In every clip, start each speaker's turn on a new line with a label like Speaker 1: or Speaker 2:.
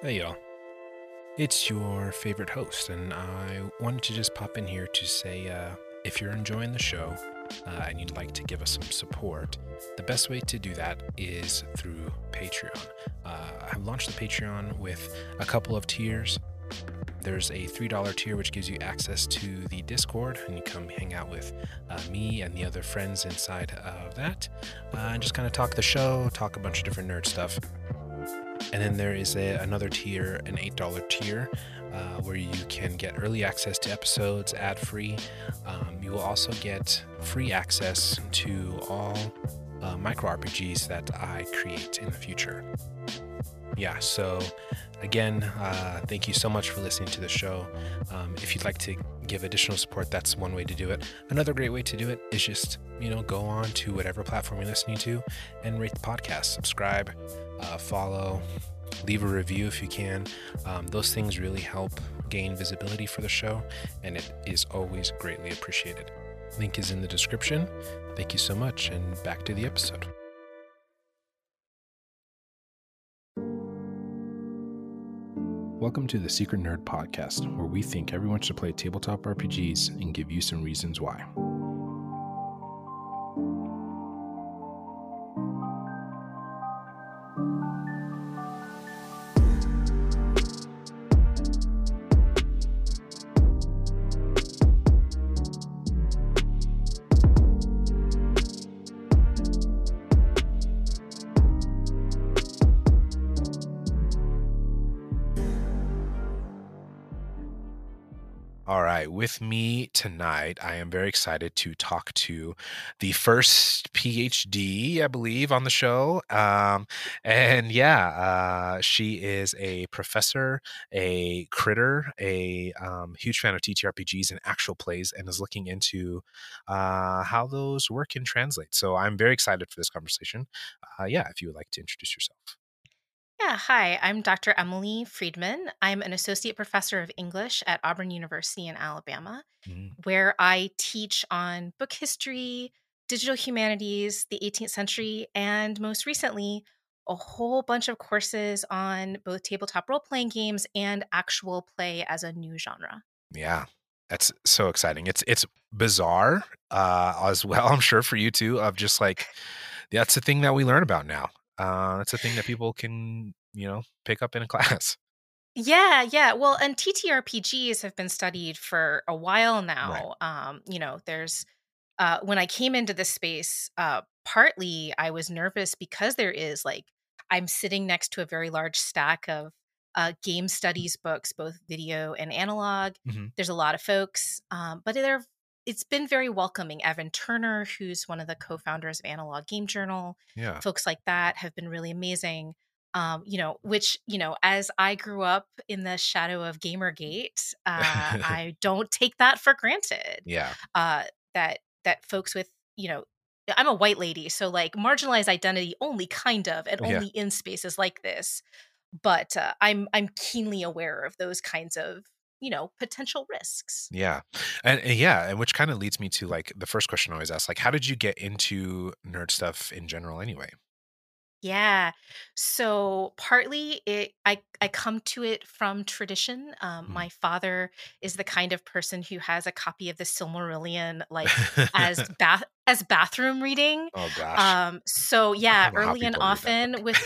Speaker 1: Hey y'all. It's your favorite host, and I wanted to just pop in here to say uh, if you're enjoying the show uh, and you'd like to give us some support, the best way to do that is through Patreon. Uh, I've launched the Patreon with a couple of tiers. There's a $3 tier which gives you access to the Discord, and you come hang out with uh, me and the other friends inside of that, uh, and just kind of talk the show, talk a bunch of different nerd stuff. And then there is a, another tier, an $8 tier, uh, where you can get early access to episodes ad free. Um, you will also get free access to all uh, micro RPGs that I create in the future. Yeah, so again, uh, thank you so much for listening to the show. Um, if you'd like to give additional support, that's one way to do it. Another great way to do it is just, you know, go on to whatever platform you're listening to and rate the podcast, subscribe, uh, follow, leave a review if you can. Um, those things really help gain visibility for the show, and it is always greatly appreciated. Link is in the description. Thank you so much, and back to the episode. Welcome to the Secret Nerd Podcast, where we think everyone should play tabletop RPGs and give you some reasons why. With me tonight, I am very excited to talk to the first PhD, I believe, on the show. Um, and yeah, uh, she is a professor, a critter, a um, huge fan of TTRPGs and actual plays, and is looking into uh, how those work and translate. So I'm very excited for this conversation. Uh, yeah, if you would like to introduce yourself.
Speaker 2: Yeah, hi, I'm Dr. Emily Friedman. I'm an associate professor of English at Auburn University in Alabama,
Speaker 1: Mm,
Speaker 2: where I teach on book history, digital humanities, the 18th century, and most recently, a whole bunch of courses on both tabletop role playing games and actual play as a new genre.
Speaker 1: Yeah, that's so exciting. It's it's bizarre uh, as well. I'm sure for you too. Of just like that's the thing that we learn about now. Uh, that's a thing that people can you know pick up in a class.
Speaker 2: Yeah, yeah. Well, and TTRPGs have been studied for a while
Speaker 1: Right.
Speaker 2: now. Um, you know, there's uh when I came into this space, uh partly I was nervous because there is like I'm sitting next to a very large stack of uh game studies books, both video and analog.
Speaker 1: Mhm.
Speaker 2: There's a lot of folks, um, but they're it's been very welcoming. Evan Torner, who's one of the co-founders of Analog Game Journal,
Speaker 1: Yeah.
Speaker 2: folks like that have been really amazing um you know which you know as i grew up in the shadow of gamergate uh i don't take that for granted
Speaker 1: yeah.
Speaker 2: uh that that folks with you know i'm a white lady so like marginalized identity only kind of and
Speaker 1: Yeah.
Speaker 2: only in spaces like this but uh, i'm i'm keenly aware of those kinds of you know potential risks
Speaker 1: Yeah. And, and yeah, and which kind of leads me to like the first question I always ask, like, how did you get into nerd stuff in general anyway?
Speaker 2: Yeah. So partly it I I come to it from tradition. Um,
Speaker 1: Mm.
Speaker 2: my father is the kind of person who has a copy of the Silmarillion like as bath as bathroom reading.
Speaker 1: oh gosh.
Speaker 2: Um, so yeah,
Speaker 1: don't know how
Speaker 2: early and
Speaker 1: people read that
Speaker 2: often with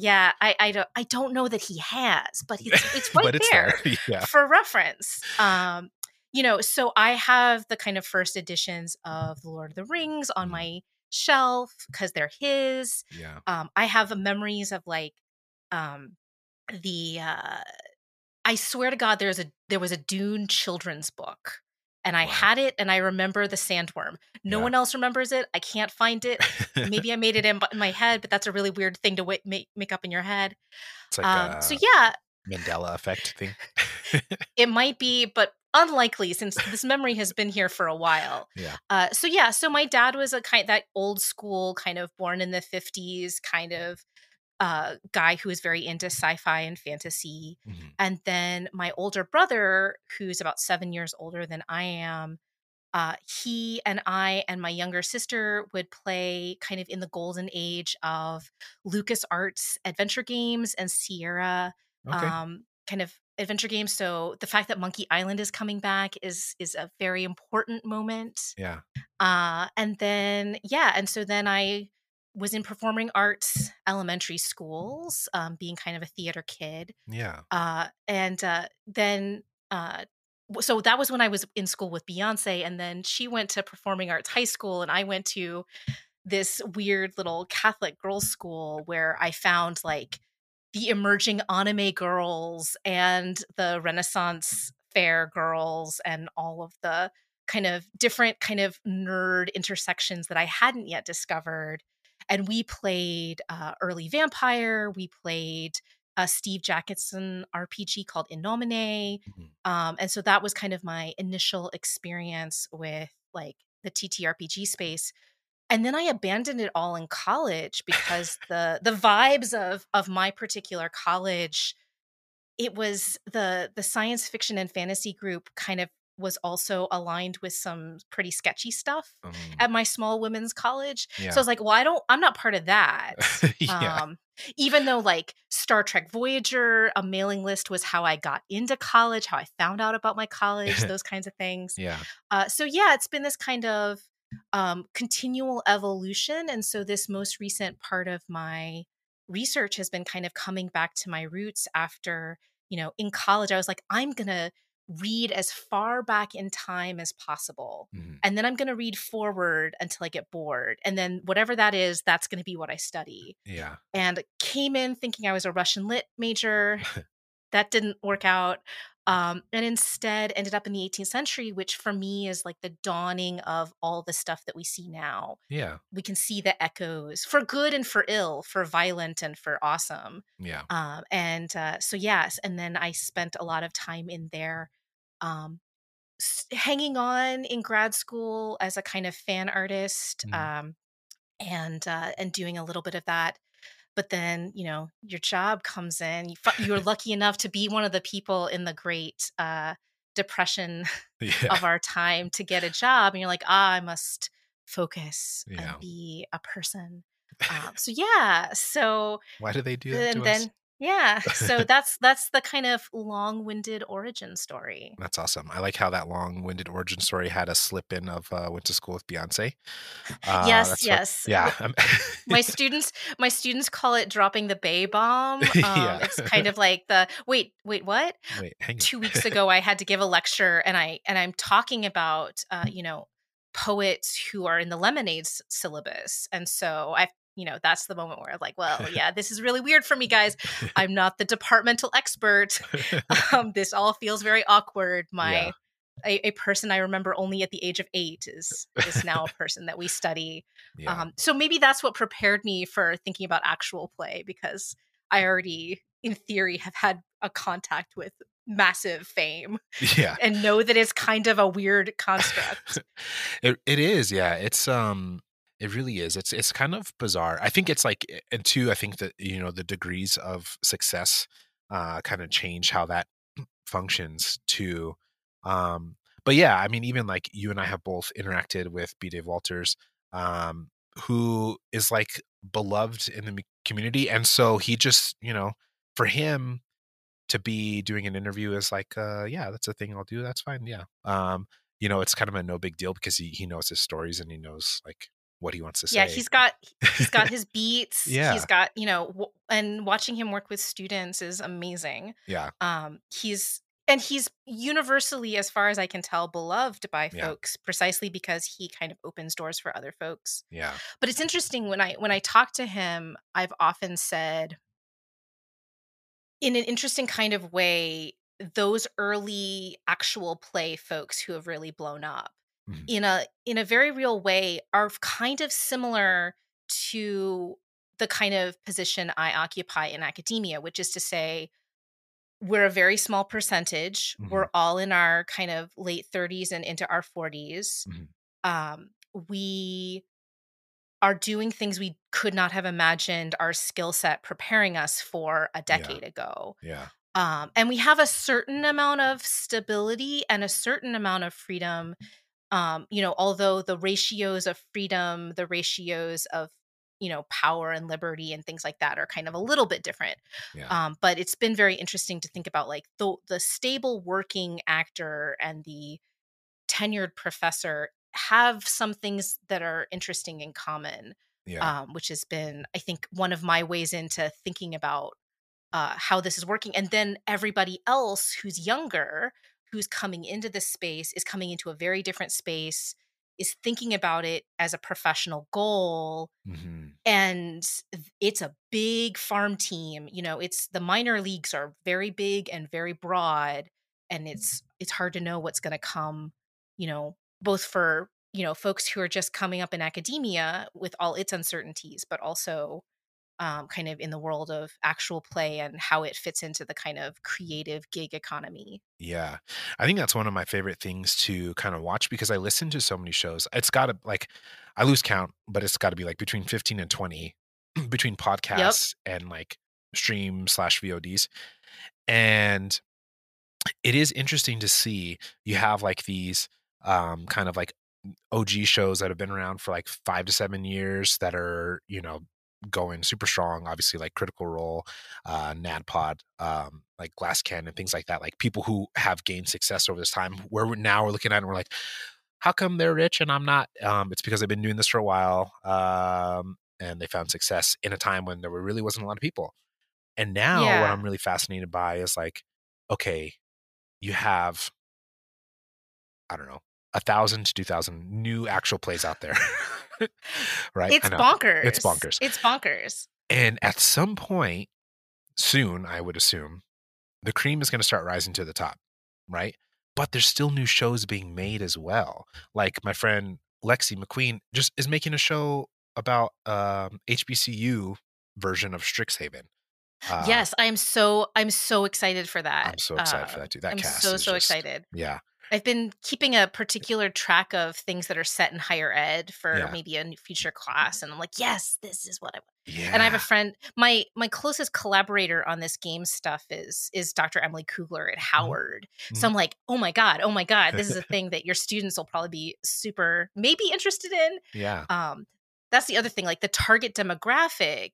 Speaker 2: yeah, I I don't I don't know that he has, but it's it's right
Speaker 1: it's
Speaker 2: there
Speaker 1: there. yeah.
Speaker 2: for reference. Um, you know, so I have the kind of first editions of The Lord of the Rings on
Speaker 1: Mm.
Speaker 2: my shelf because they're his
Speaker 1: Yeah.
Speaker 2: um i have memories of like um the uh i swear to god there's a there was a dune children's book and i
Speaker 1: Wow.
Speaker 2: had it and i remember the sandworm no
Speaker 1: Yeah.
Speaker 2: one else remembers it i can't find it maybe i made it in, in my head but that's a really weird thing to wa- make, make up in your head
Speaker 1: like
Speaker 2: um so yeah
Speaker 1: Mandela effect thing.
Speaker 2: it might be but unlikely since this memory has been here for a while
Speaker 1: yeah.
Speaker 2: Uh, so yeah, so my dad was a kind that old school kind of born in the fifties kind of uh, guy who is very into sci-fi and fantasy,
Speaker 1: Mhm.
Speaker 2: and then my older brother, who's about seven years older than I am, uh, he and I and my younger sister would play kind of in the golden age of LucasArts adventure games and Sierra
Speaker 3: Okay.
Speaker 2: um, kind of adventure games. So the fact that Monkey Island is coming back is is a very important moment.
Speaker 3: yeah.
Speaker 2: Uh, and then yeah, and so then I was in performing arts elementary schools, um, being kind of a theater kid.
Speaker 3: Yeah.
Speaker 2: Uh, and uh, then uh, so that was when I was in school with Beyonce, and then she went to performing arts high school, and I went to this weird little Catholic girls' school where I found like the emerging anime girls and the Renaissance fair girls and all of the kind of different kind of nerd intersections that I hadn't yet discovered. And we played uh, early vampire. We played a Steve Jackson RPG called In Nomine.
Speaker 3: Mhm.
Speaker 2: Um, and so that was kind of my initial experience with like the TTRPG space and then I abandoned it all in college because the the vibes of of my particular college it was the the science fiction and fantasy group kind of was also aligned with some pretty sketchy stuff
Speaker 3: Um,
Speaker 2: at my small women's college.
Speaker 3: yeah.
Speaker 2: So I was like, well, I don't I'm not part of that.
Speaker 3: yeah.
Speaker 2: Um, even though like Star Trek Voyager, a mailing list was how I got into college, how I found out about my college, those kinds of things.
Speaker 3: yeah.
Speaker 2: Uh, so yeah, it's been this kind of um, continual evolution, and so this most recent part of my research has been kind of coming back to my roots after you know in college. I was like, I'm gonna read as far back in time as possible,
Speaker 3: Mhm.
Speaker 2: and then I'm gonna read forward until I get bored, and then whatever that is, that's gonna be what I study.
Speaker 3: Yeah.
Speaker 2: And came in thinking I was a Russian lit major that didn't work out um, and instead ended up in the 18th century which for me is like the dawning of all the stuff that we see now
Speaker 3: Yeah.
Speaker 2: we can see the echoes for good and for ill for violent and for awesome
Speaker 3: Yeah.
Speaker 2: um, and uh, so yes and then i spent a lot of time in there um, hanging on in grad school as a kind of fan artist
Speaker 3: Mhm.
Speaker 2: um, and uh, and doing a little bit of that but then you know your job comes in You you're lucky enough to be one of the people in the great uh, depression
Speaker 3: Yeah.
Speaker 2: of our time to get a job and you're like ah i must focus
Speaker 3: Yeah.
Speaker 2: and be a person um, so yeah so
Speaker 3: Why do they do that
Speaker 2: and
Speaker 3: to us?
Speaker 2: Yeah so that's that's the kind of long-winded origin story
Speaker 3: That's awesome. I like how that long-winded origin story had a slip in of uh, went to school with Beyonce. Uh,
Speaker 2: yes
Speaker 3: that's what-
Speaker 2: yes
Speaker 3: yeah.
Speaker 2: my students my students call it dropping the bay bomb um,
Speaker 3: Yeah.
Speaker 2: it's kind of like the wait wait what
Speaker 3: Wait, hang on.
Speaker 2: two weeks ago i had to give a lecture and i and i'm talking about uh, you know poets who are in the lemonade syllabus and so i you know that's the moment where i'm like well yeah this is really weird for me guys i'm not the departmental expert um, this all feels very awkward my
Speaker 3: Yeah.
Speaker 2: a, a person i remember only at the age of eight is is now a person that we study
Speaker 3: yeah.
Speaker 2: um, so maybe that's what prepared me for thinking about actual play because I already, in theory, have had a contact with massive fame
Speaker 3: yeah.
Speaker 2: and know that it's kind of a weird construct.
Speaker 3: it it is, yeah. It's um it really is. It's it's kind of bizarre. I think it's like and two, I think that you know the degrees of success uh kind of change how that functions too. Um but yeah, I mean even like you and I have both interacted with B Dave Walters um who is like beloved in the community and so he just, you know, for him to be doing an interview is like uh yeah that's a thing i'll do that's fine yeah um you know it's kind of a no big deal because he, he knows his stories and he knows like what he wants to say.
Speaker 2: yeah, he's got he's got his beats.
Speaker 3: Yeah.
Speaker 2: he's got you know, w- and watching him work with students is amazing.
Speaker 3: yeah
Speaker 2: Um, he's and he's universally, as far as I can tell, beloved by
Speaker 3: Yeah.
Speaker 2: folks precisely because he kind of opens doors for other folks.
Speaker 3: yeah
Speaker 2: but it's interesting when i when i talk to him i've often said in an interesting kind of way those early actual play folks who have really blown up
Speaker 3: Mhm.
Speaker 2: in a in a very real way are kind of similar to the kind of position i occupy in academia which is to say we're a very small percentage we're all in our kind of late 30s and into our 40s
Speaker 3: Mhm.
Speaker 2: um, we are doing things we could not have imagined our skill set preparing us for a decade ago.
Speaker 3: yeah
Speaker 2: Um, and we have a certain amount of stability and a certain amount of freedom. Um, you know, although the ratios of freedom, the ratios of you know power and liberty and things like that are kind of a little bit different
Speaker 1: Yeah.
Speaker 2: um, but it's been very interesting to think about like the the stable working actor and the tenured professor have some things that are interesting in common
Speaker 1: yeah.
Speaker 2: um, which has been i think one of my ways into thinking about uh, how this is working and then everybody else who's younger who's coming into this space is coming into a very different space is thinking about it as a professional goal
Speaker 1: hmm
Speaker 2: and it's a big farm team you know it's the minor leagues are very big and very broad and it's it's hard to know what's going to come you know both for you know folks who are just coming up in academia with all its uncertainties but also um, kind of in the world of actual play and how it fits into the kind of creative gig economy
Speaker 1: Yeah. I think that's one of my favorite things to kind of watch because I listen to so many shows. It's got to like, I lose count, but it's got to be like between 15 and 20 between podcasts and like stream slash VODs. And it is interesting to see you have like these um, kind of like OG shows that have been around for like five to seven years that are, you know, going super strong. Obviously, like Critical Role, uh, NADPod, um, like Glass Cannon, things like that. Like people who have gained success over this time. Where we're now we're looking at it and we're like, how come they're rich and I'm not? Um, it's because they've been doing this for a while, um, and they found success in a time when there really wasn't a lot of people. And now, what I'm really fascinated by is like, okay, you have, I don't know, a thousand to two thousand new actual plays out there, right?
Speaker 2: it's bonkers
Speaker 1: It's bonkers.
Speaker 2: it's bonkers
Speaker 1: And at some point soon, I would assume, the cream is going to start rising to the top, right? But there's still new shows being made as well. Like my friend Lexi McQueen just is making a show about um, HBCU version of Strixhaven. Uh,
Speaker 2: yes i am so i'm so excited for that
Speaker 1: I'm so excited for
Speaker 2: Uh,
Speaker 1: that too. That
Speaker 2: i'm
Speaker 1: cast
Speaker 2: so
Speaker 1: is
Speaker 2: so
Speaker 1: just-
Speaker 2: excited
Speaker 1: Yeah,
Speaker 2: I've been keeping a particular track of things that are set in higher ed for
Speaker 1: Yeah.
Speaker 2: maybe a new future class, and I'm like, yes, this is what I want.
Speaker 1: yeah.
Speaker 2: And I have a friend, my my closest collaborator on this game stuff is is Dr. Emily Kugler at Howard. So
Speaker 1: Mhm.
Speaker 2: I'm like, oh my god, oh my god, this is a thing that your students will probably be super maybe interested in.
Speaker 1: yeah,
Speaker 2: Um, that's the other thing. Like the target demographic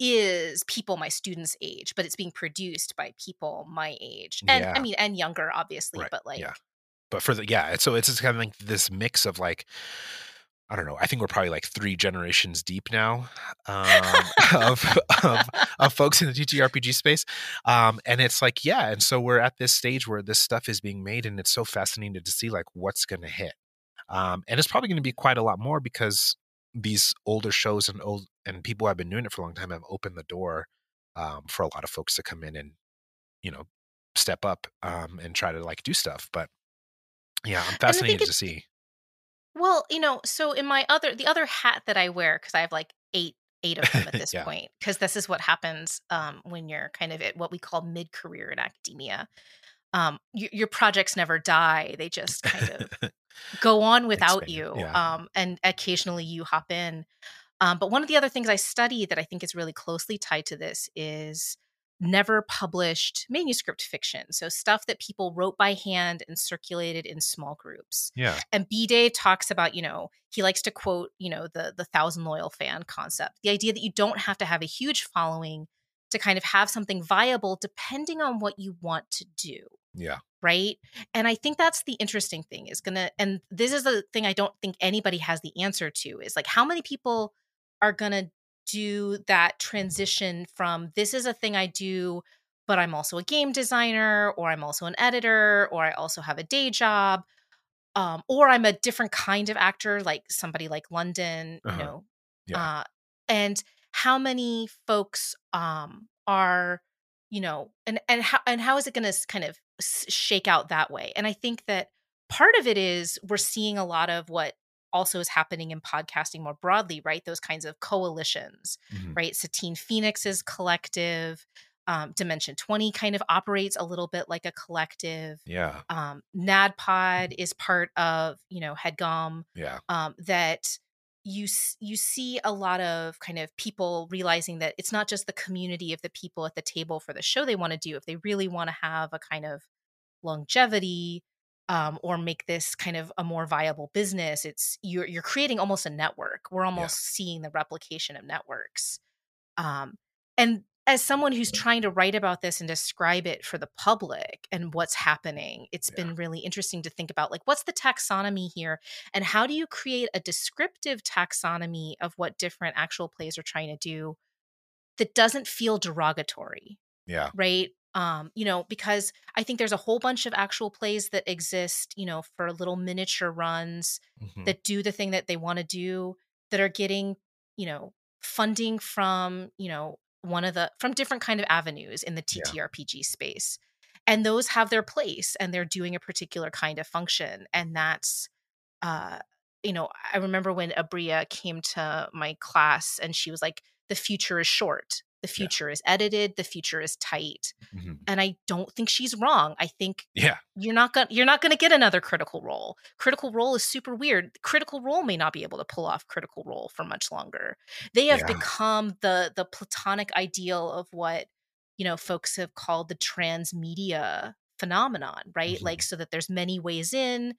Speaker 2: is people my students' age, but it's being produced by people my age, and
Speaker 1: Yeah.
Speaker 2: I mean, and younger, obviously,
Speaker 1: Right,
Speaker 2: but like.
Speaker 1: yeah. But for the yeah, so it's just kind of like this mix of like I don't know. I think we're probably like three generations deep now um, of, of of folks in the TTRPG space, um, and it's like yeah, and so we're at this stage where this stuff is being made, and it's so fascinating to see like what's going to hit, um, and it's probably going to be quite a lot more because these older shows and old and people who have been doing it for a long time have opened the door um, for a lot of folks to come in and you know step up um, and try to like do stuff, but yeah, I'm fascinated to see.
Speaker 2: Well, you know, so in my other the other hat that I wear because I have like eight eight of them at this
Speaker 1: Yeah.
Speaker 2: point because this is what happens um, when you're kind of at what we call mid career in academia. Um, your projects never die; they just kind of go on without
Speaker 1: Expand,
Speaker 2: you.
Speaker 1: yeah.
Speaker 2: Um, and occasionally you hop in. Um, but one of the other things I study that I think is really closely tied to this is never published manuscript fiction. So stuff that people wrote by hand and circulated in small groups
Speaker 1: yeah,
Speaker 2: and B Dave talks about, you know, he likes to quote, you know, the the thousand loyal fan concept, the idea that you don't have to have a huge following to kind of have something viable depending on what you want to do.
Speaker 1: yeah,
Speaker 2: Right. And I think that's the interesting thing is gonna, and this is the thing I don't think anybody has the answer to is like how many people are gonna do that transition from this is a thing I do, but I'm also a game designer, or I'm also an editor, or I also have a day job um, or I'm a different kind of actor, like somebody like London, you
Speaker 1: Uh-huh.
Speaker 2: know.
Speaker 1: Yeah.
Speaker 2: Uh, and how many folks um, are, you know, and and how and how is it going to kind of shake out that way? And I think that part of it is we're seeing a lot of what also is happening in podcasting more broadly, right? Those kinds of coalitions,
Speaker 1: mhm,
Speaker 2: right? Satine Phoenix's collective, um, Dimension 20 kind of operates a little bit like a collective.
Speaker 1: Yeah,
Speaker 2: um, NADPod is part of you know Headgum
Speaker 1: yeah,
Speaker 2: um, that you you see a lot of kind of people realizing that it's not just the community of the people at the table for the show they want to do. If they really want to have a kind of longevity um, or make this kind of a more viable business. It's you're you're creating almost a network. We're almost yeah. seeing the replication of networks. Um, and as someone who's trying to write about this and describe it for the public and what's happening, it's yeah. been really interesting to think about like what's the taxonomy here and how do you create a descriptive taxonomy of what different actual plays are trying to do that doesn't feel derogatory.
Speaker 1: Yeah.
Speaker 2: Right? Um, you know, because I think there's a whole bunch of actual plays that exist, you know, for little miniature runs mm-hmm. that do the thing that they want to do that are getting, you know, funding from, you know, one of the from different kind of avenues in the TTRPG yeah. space. And those have their place and they're doing a particular kind of function. And that's uh, you know, I remember when Aabria came to my class and she was like, the future is short the future yeah. is edited the future is tight mm-hmm. and i don't think she's wrong i think
Speaker 1: yeah
Speaker 2: you're not gonna you're not gonna get another critical role critical role is super weird critical role may not be able to pull off critical role for much longer they have yeah. become the the platonic ideal of what you know folks have called the transmedia phenomenon right mm-hmm. like so that there's many ways in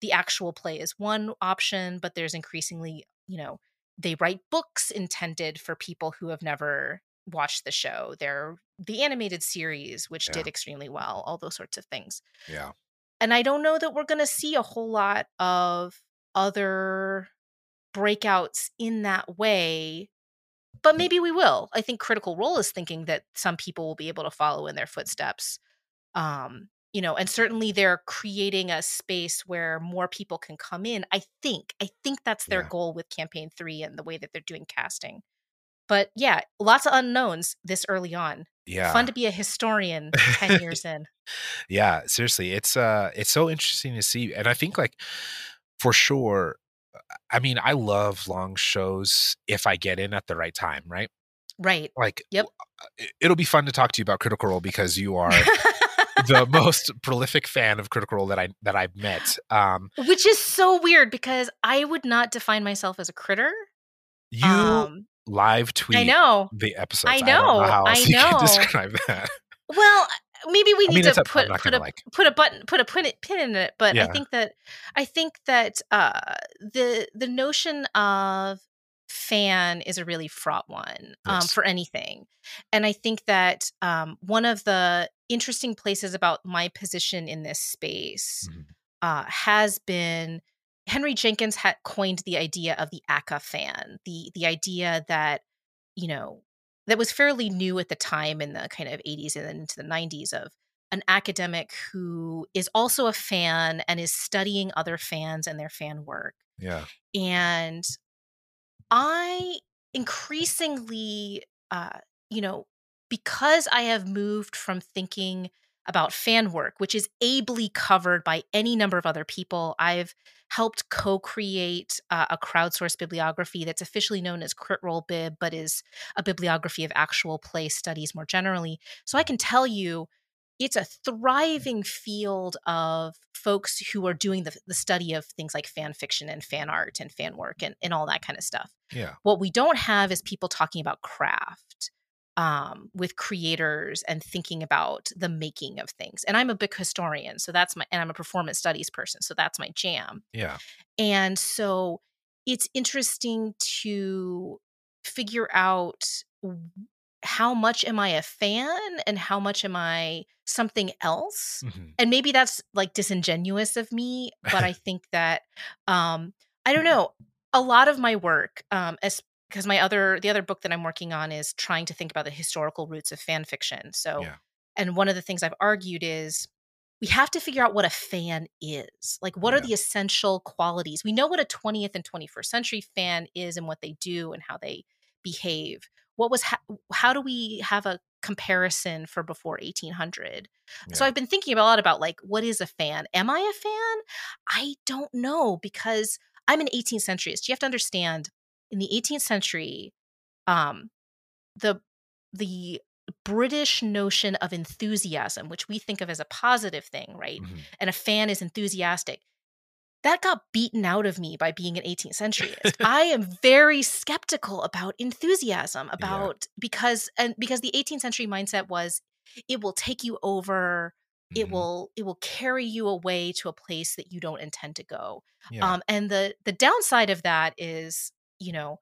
Speaker 2: the actual play is one option but there's increasingly you know they write books intended for people who have never watched the show. They're the animated series, which yeah. did extremely well, all those sorts of things.
Speaker 1: Yeah.
Speaker 2: And I don't know that we're going to see a whole lot of other breakouts in that way, but mm. maybe we will. I think Critical Role is thinking that some people will be able to follow in their footsteps. Um, you know, and certainly they're creating a space where more people can come in. I think, I think that's their yeah. goal with campaign three and the way that they're doing casting. But yeah, lots of unknowns this early on.
Speaker 1: Yeah.
Speaker 2: Fun to be a historian 10 years in.
Speaker 1: Yeah, seriously. It's uh it's so interesting to see. And I think like for sure I mean, I love long shows if I get in at the right time, right?
Speaker 2: Right.
Speaker 1: Like
Speaker 2: yep.
Speaker 1: it'll be fun to talk to you about Critical Role because you are the most prolific fan of Critical Role that I that I've met. Um,
Speaker 2: Which is so weird because I would not define myself as a critter.
Speaker 1: You um, live tweet.
Speaker 2: I know
Speaker 1: the episode.
Speaker 2: I know.
Speaker 1: I, know
Speaker 2: I know.
Speaker 1: describe that.
Speaker 2: Well, maybe we need mean, to put put a
Speaker 1: like...
Speaker 2: put a button put a pin, pin in it. But yeah. I think that I think that uh, the the notion of fan is a really fraught one um, yes. for anything. And I think that um, one of the interesting places about my position in this space mm-hmm. uh, has been Henry Jenkins had coined the idea of the ACA fan, the the idea that you know that was fairly new at the time in the kind of 80s and then into the 90s of an academic who is also a fan and is studying other fans and their fan work.
Speaker 1: Yeah.
Speaker 2: And I increasingly, uh, you know, because I have moved from thinking about fan work, which is ably covered by any number of other people. I've helped co create uh, a crowdsourced bibliography that's officially known as Crit Bib, but is a bibliography of actual play studies more generally. So I can tell you it's a thriving field of folks who are doing the, the study of things like fan fiction and fan art and fan work and, and all that kind of stuff.
Speaker 1: Yeah.
Speaker 2: What we don't have is people talking about craft um, with creators and thinking about the making of things. And I'm a big historian, so that's my, and I'm a performance studies person, so that's my jam.
Speaker 1: Yeah.
Speaker 2: And so it's interesting to figure out how much am I a fan and how much am I something else? Mm-hmm. And maybe that's like disingenuous of me, but I think that um I don't know, a lot of my work um as because my other the other book that I'm working on is trying to think about the historical roots of fan fiction. So
Speaker 1: yeah.
Speaker 2: and one of the things I've argued is we have to figure out what a fan is. Like, what yeah. are the essential qualities? We know what a 20th and 21st century fan is and what they do and how they behave what was ha- how do we have a comparison for before 1800 yeah. so i've been thinking a lot about like what is a fan am i a fan i don't know because i'm an 18th centuryist you have to understand in the 18th century um the the british notion of enthusiasm which we think of as a positive thing right mm-hmm. and a fan is enthusiastic that got beaten out of me by being an 18th centuryist. I am very skeptical about enthusiasm about yeah. because and because the 18th century mindset was it will take you over it
Speaker 1: Mhm.
Speaker 2: will it will carry you away to a place that you don't intend to go
Speaker 1: Yeah.
Speaker 2: um and the the downside of that is you know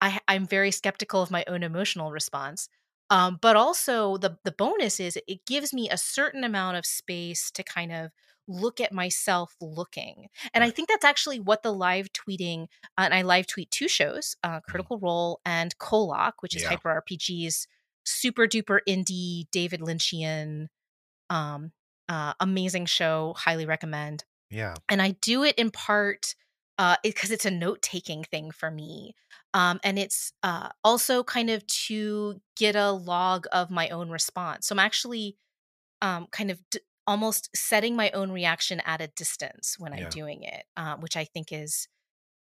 Speaker 2: i i'm very skeptical of my own emotional response um but also the the bonus is it gives me a certain amount of space to kind of look at myself looking and i think that's actually what the live tweeting uh, and i live tweet two shows uh critical role and Kollok which is
Speaker 1: Yeah.
Speaker 2: hyper rpg's super duper indie david lynchian um uh amazing show highly recommend
Speaker 1: Yeah.
Speaker 2: and I do it in part uh because it's a note taking thing for me. Um and it's uh also kind of to get a log of my own response. So I'm actually um kind of d- almost setting my own reaction at a distance when I'm doing it, um, which I think is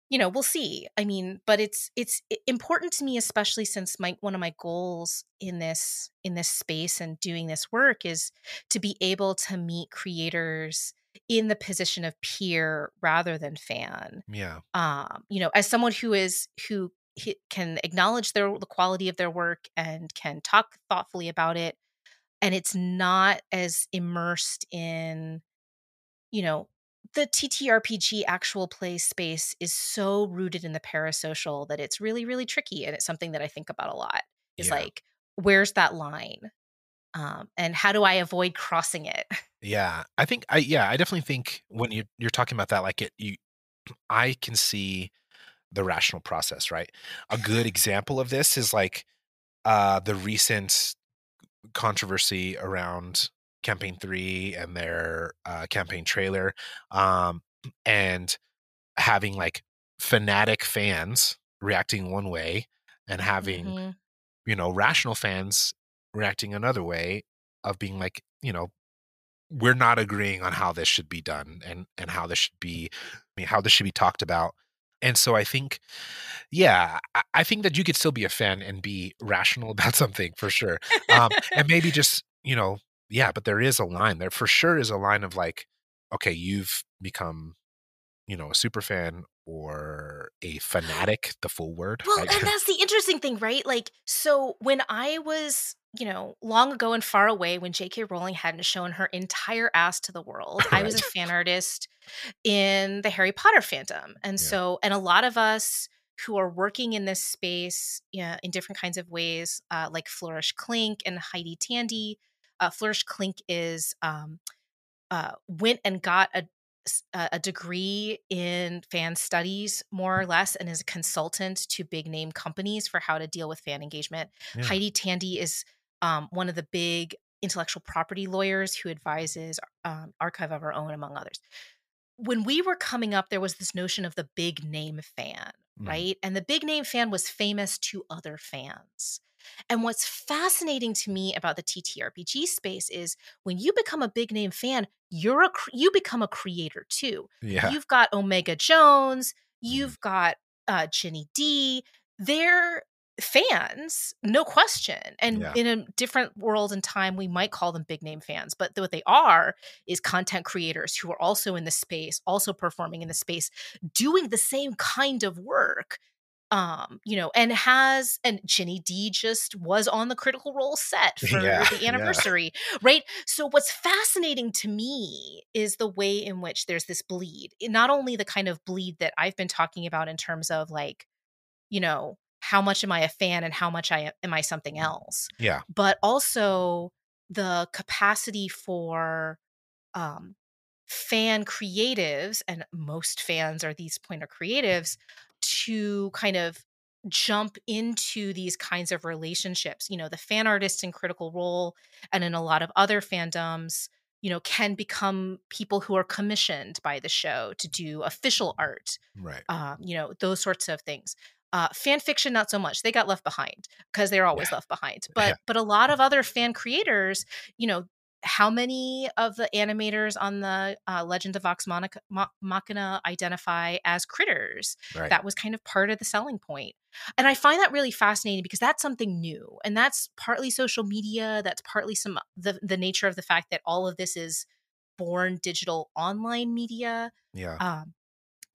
Speaker 2: you know we'll see i mean but it's it's important to me especially since my one of my goals in this in this space and doing this work is to be able to meet creators in the position of peer rather than fan
Speaker 1: Yeah.
Speaker 2: um you know as someone who is who can acknowledge their the quality of their work and can talk thoughtfully about it and it's not as immersed in you know the TTRPG actual play space is so rooted in the parasocial that it's really really tricky and it's something that I think about a lot is
Speaker 1: Yeah.
Speaker 2: like where's that line um and how do I avoid crossing it
Speaker 1: Yeah. I think I yeah, I definitely think when you you're talking about that like it you I can see the rational process, right? A good example of this is like uh the recent controversy around campaign 3 and their uh campaign trailer um and having like fanatic fans reacting one way and having
Speaker 2: Mhm.
Speaker 1: you know rational fans reacting another way of being like you know we're not agreeing on how this should be done and and how this should be I mean how this should be talked about and so i think yeah i, I think that you could still be a fan and be rational about something for sure um and maybe just you know yeah but there is a line there for sure is a line of like okay you've become you know a super fan or a fanatic the full word
Speaker 2: Well,
Speaker 1: right?
Speaker 2: and that's the interesting thing, right? Like, so when I was, you know, long ago and far away, when J.K. Rowling hadn't shown her entire ass to the world, I was a fan artist in the Harry Potter fandom. And
Speaker 1: Yeah.
Speaker 2: so, and a lot of us who are working in this space yeah, in different kinds of ways, uh, like Flourish Klink and Heidi Tandy. Uh, Flourish Klink is um, uh, went and got a a degree in fan studies more or less and is a consultant to big name companies for how to deal with fan engagement
Speaker 1: Yeah.
Speaker 2: heidi tandy is um, one of the big intellectual property lawyers who advises um, archive of our own among others when we were coming up there was this notion of the big name fan
Speaker 1: Mhm.
Speaker 2: right and the big name fan was famous to other fans and what's fascinating to me about the TTRPG space is when you become a big name fan, you're a you become a creator too.
Speaker 1: yeah
Speaker 2: You've got Omega Jones,
Speaker 1: Mhm.
Speaker 2: you've got uh, Ginny Di. They're fans, no question. And
Speaker 1: Yeah.
Speaker 2: in a different world and time, we might call them big name fans. But what they are is content creators who are also in the space, also performing in the space, doing the same kind of work um you know and has and Ginny Di just was on the critical role set for
Speaker 1: Yeah,
Speaker 2: the
Speaker 1: yeah.
Speaker 2: anniversary right so what's fascinating to me is the way in which there's this bleed not only the kind of bleed that I've been talking about in terms of like you know how much am I a fan and how much I am I something else
Speaker 1: yeah
Speaker 2: but also the capacity for um, fan creatives, and most fans are these pointer creatives, to kind of jump into these kinds of relationships. You know, the fan artists in Critical Role and in a lot of other fandoms, you know, can become people who are commissioned by the show to do official art
Speaker 1: right
Speaker 2: um, you know, those sorts of things. Uh, fan fiction, not so much. They got left behind because they're always
Speaker 1: Yeah.
Speaker 2: left behind. But
Speaker 1: Yeah.
Speaker 2: but a lot of other fan creators, you know, how many of the animators on the uh, Legend of Vox Monica, Ma- Machina identify as critters?
Speaker 1: right
Speaker 2: That was kind of part of the selling point. And I find that really fascinating because that's something new. And that's partly social media, that's partly some the the nature of the fact that all of this is born digital online media
Speaker 1: yeah
Speaker 2: um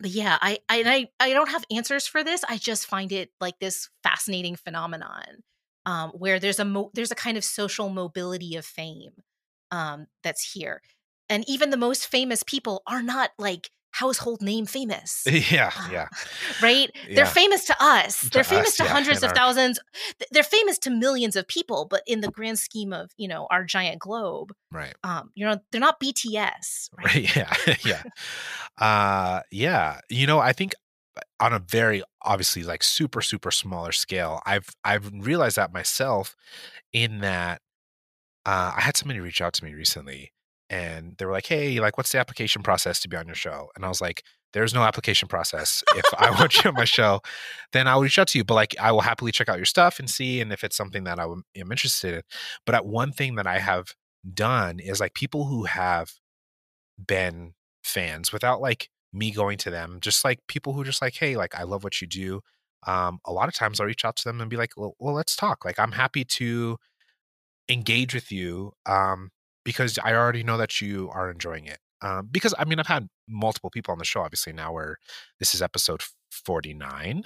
Speaker 2: but yeah I, I i don't have answers for this i just find it like this fascinating phenomenon um where there's a mo- there's a kind of social mobility of fame um, that's here. And even the most famous people are not like household name famous.
Speaker 1: Yeah, yeah.
Speaker 2: right?
Speaker 1: Yeah.
Speaker 2: They're famous to us.
Speaker 1: To
Speaker 2: They're famous
Speaker 1: us,
Speaker 2: to
Speaker 1: yeah,
Speaker 2: hundreds of
Speaker 1: our-
Speaker 2: thousands. They're famous to millions of people, but in the grand scheme of, you know, our giant globe,
Speaker 1: Right.
Speaker 2: um, you know, they're not BTS, right?
Speaker 1: Right. Yeah. yeah. Uh yeah. You know, I think on a very obviously like super, super smaller scale, I've I've realized that myself in that uh I had somebody reach out to me recently and they were like, Hey, like what's the application process to be on your show? And I was like, there's no application process. If I want you on my show, then I'll reach out to you. But like I will happily check out your stuff and see and if it's something that I am interested in. But at one thing that I have done is like people who have been fans without like me going to them just like people who just like hey like i love what you do um a lot of times i'll reach out to them and be like well, well let's talk like i'm happy to engage with you um because i already know that you are enjoying it um because i mean i've had multiple people on the show obviously now where this is episode 49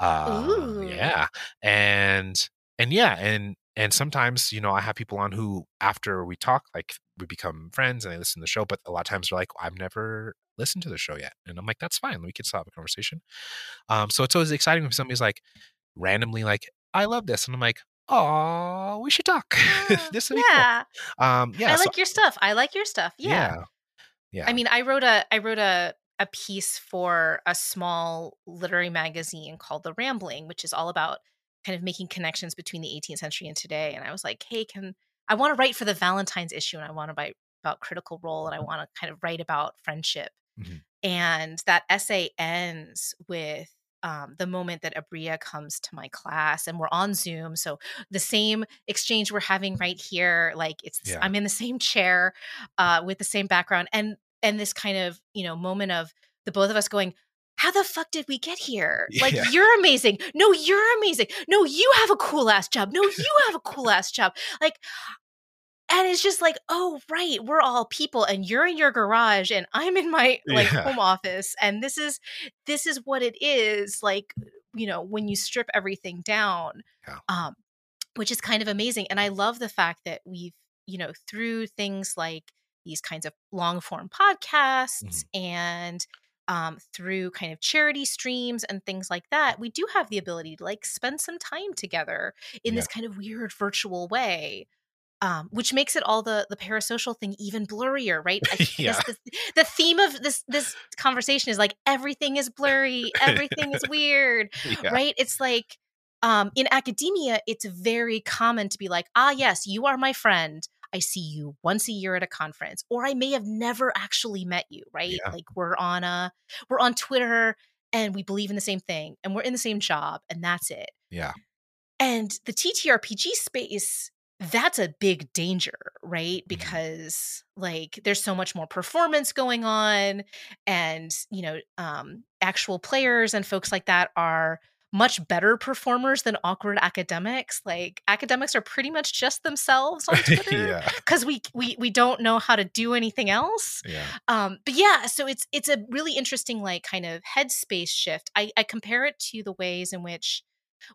Speaker 1: uh yeah and and yeah and and sometimes you know i have people on who after we talk like we become friends and they listen to the show but a lot of times they're like i've never listened to the show yet and i'm like that's fine we can still have a conversation um so it's always exciting when somebody's like randomly like i love this and i'm like oh we should talk this would be
Speaker 2: yeah.
Speaker 1: cool um yeah
Speaker 2: I
Speaker 1: so-
Speaker 2: like your stuff. I like your stuff. Yeah.
Speaker 1: yeah yeah
Speaker 2: I mean, I wrote a I wrote a a piece for a small literary magazine called The Rambling, which is all about kind of making connections between the 18th century and today. And I was like, hey, can I want to write for the Valentine's issue and I want to write about critical role and I want to kind of write about friendship.
Speaker 1: Mhm.
Speaker 2: And that essay ends with um, the moment that Aabria comes to my class and we're on Zoom. So the same exchange we're having right here, like it's
Speaker 1: Yeah.
Speaker 2: I'm in the same chair uh, with the same background and and this kind of you know moment of the both of us going how the fuck did we get here like
Speaker 1: Yeah.
Speaker 2: you're amazing no you're amazing no you have a cool ass job no you have a cool ass job like and it's just like oh right we're all people and you're in your garage and i'm in my like
Speaker 1: Yeah.
Speaker 2: home office and this is this is what it is like you know when you strip everything down
Speaker 1: Yeah.
Speaker 2: um which is kind of amazing and i love the fact that we've you know through things like these kinds of long form podcasts and um, through kind of charity streams and things like that we do have the ability to like spend some time together in this kind of weird virtual way um, which makes it all the the parasocial thing even blurrier, right? Guess
Speaker 1: Yeah.
Speaker 2: the, the theme of this this conversation is like everything is blurry, everything is weird,
Speaker 1: yeah.
Speaker 2: right? It's like um, in academia, it's very common to be like, ah, yes, you are my friend. I see you once a year at a conference, or I may have never actually met you, right?
Speaker 1: Yeah.
Speaker 2: Like we're on a we're on Twitter and we believe in the same thing and we're in the same job and that's it.
Speaker 1: yeah
Speaker 2: And the TTRPG space, that's a big danger, right?
Speaker 1: Mhm.
Speaker 2: Because like there's so much more performance going on and, you know, um actual players and folks like that are much better performers than awkward academics. Like academics are pretty much just themselves on Twitter
Speaker 1: yeah
Speaker 2: because we we we don't know how to do anything else
Speaker 1: yeah
Speaker 2: um but yeah so it's it's a really interesting like kind of headspace shift i i compare it to the ways in which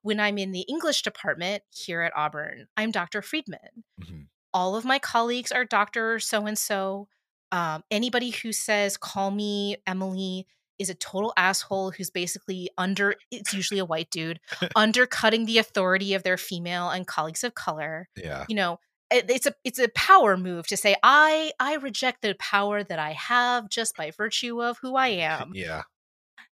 Speaker 2: when i'm in the english department here at auburn i'm dr friedman.
Speaker 1: Mhm.
Speaker 2: all of my colleagues are dr so and so um anybody who says call me emily is a total asshole who's basically under it's usually a white dude undercutting the authority of their female and colleagues of color.
Speaker 1: Yeah.
Speaker 2: You know it- it's a it's a power move to say i i reject the power that i have just by virtue of who i am.
Speaker 1: Yeah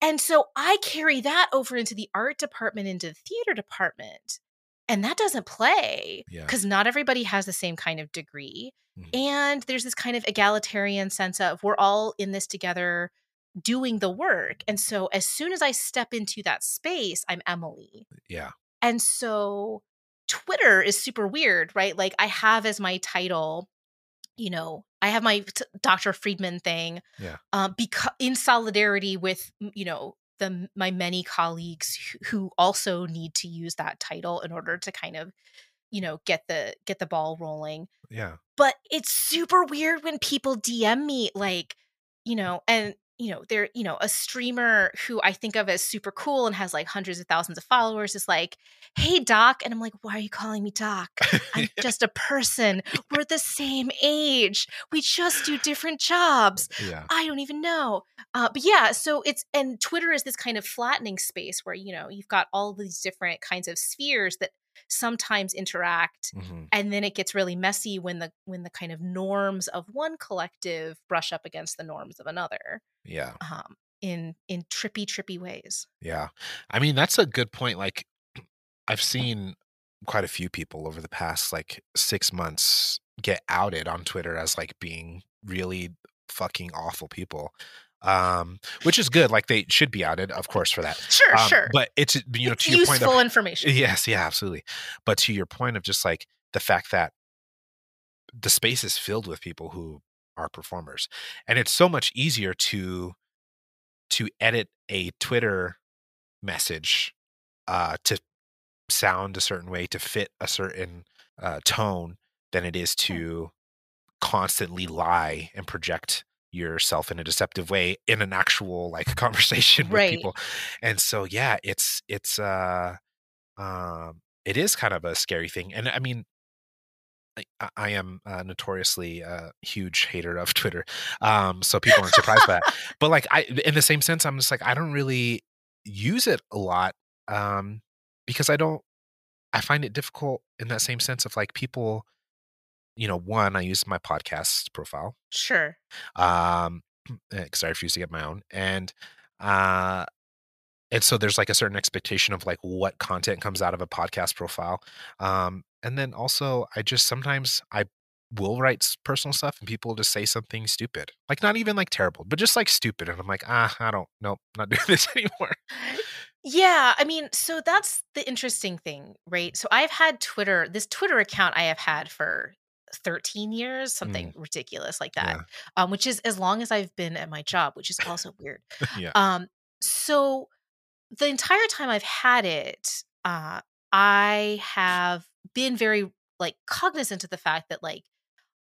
Speaker 2: and so i carry that over into the art department into the theater department and that doesn't play
Speaker 1: Yeah.
Speaker 2: because not everybody has the same kind of degree
Speaker 1: Mhm.
Speaker 2: and there's this kind of egalitarian sense of we're all in this together doing the work and so as soon as i step into that space i'm emily
Speaker 1: yeah
Speaker 2: and so Twitter is super weird, right? Like I have as my title, you know, I have my t- Dr. Friedman thing,
Speaker 1: Yeah.
Speaker 2: um, because in solidarity with you know the my many colleagues who, who also need to use that title in order to kind of you know get the get the ball rolling
Speaker 1: yeah
Speaker 2: but it's super weird when people DM me like, you know, and you know, there, you know, a streamer who I think of as super cool and has like hundreds of thousands of followers is like, hey, Doc. And I'm like, why are you calling me Doc? I'm just a person. We're the same age. We just do different jobs.
Speaker 1: yeah.
Speaker 2: I don't even know. Uh, but yeah, so it's, and Twitter is this kind of flattening space where, you know, you've got all these different kinds of spheres that sometimes interact
Speaker 1: Mhm.
Speaker 2: and then it gets really messy when the when the kind of norms of one collective brush up against the norms of another
Speaker 1: Yeah.
Speaker 2: um in in trippy trippy ways
Speaker 1: Yeah. I mean, that's a good point. Like, I've seen quite a few people over the past like six months get outed on Twitter as like being really fucking awful people. Um, which is good. Like they should be outed, of course, for that.
Speaker 2: sure
Speaker 1: Um,
Speaker 2: sure
Speaker 1: But it's you know
Speaker 2: it's
Speaker 1: to your point
Speaker 2: useful
Speaker 1: of
Speaker 2: information
Speaker 1: yes, yeah, absolutely. But to your point of just like the fact that the space is filled with people who are performers, and it's so much easier to to edit a Twitter message uh, to sound a certain way to fit a certain uh, tone than it is to constantly lie and project yourself in a deceptive way in an actual like conversation with
Speaker 2: Right.
Speaker 1: people and so yeah it's it's uh um it is kind of a scary thing and i mean I- I, I am uh, notoriously a huge hater of Twitter, um, so people aren't surprised by that. But like, I in the same sense, I'm just like I don't really use it a lot um, because I don't. I find it difficult in that same sense of like people. You know, one, I use my podcast profile.
Speaker 2: Sure.
Speaker 1: Um because i refuse to get my own and uh and so there's like a certain expectation of like what content comes out of a podcast profile. Um and then also i just sometimes i will write personal stuff and people will just say something stupid. Like not even like terrible but just like stupid and i'm like ah i don't nope not doing this anymore.
Speaker 2: Yeah i mean so that's the interesting thing right? So i've had twitter this twitter account i have had for 13 years something ridiculous like that
Speaker 1: Yeah.
Speaker 2: um, which is as long as i've been at my job which is also weird
Speaker 1: yeah
Speaker 2: Um, so the entire time I've had it, uh, I have been very like cognizant of the fact that like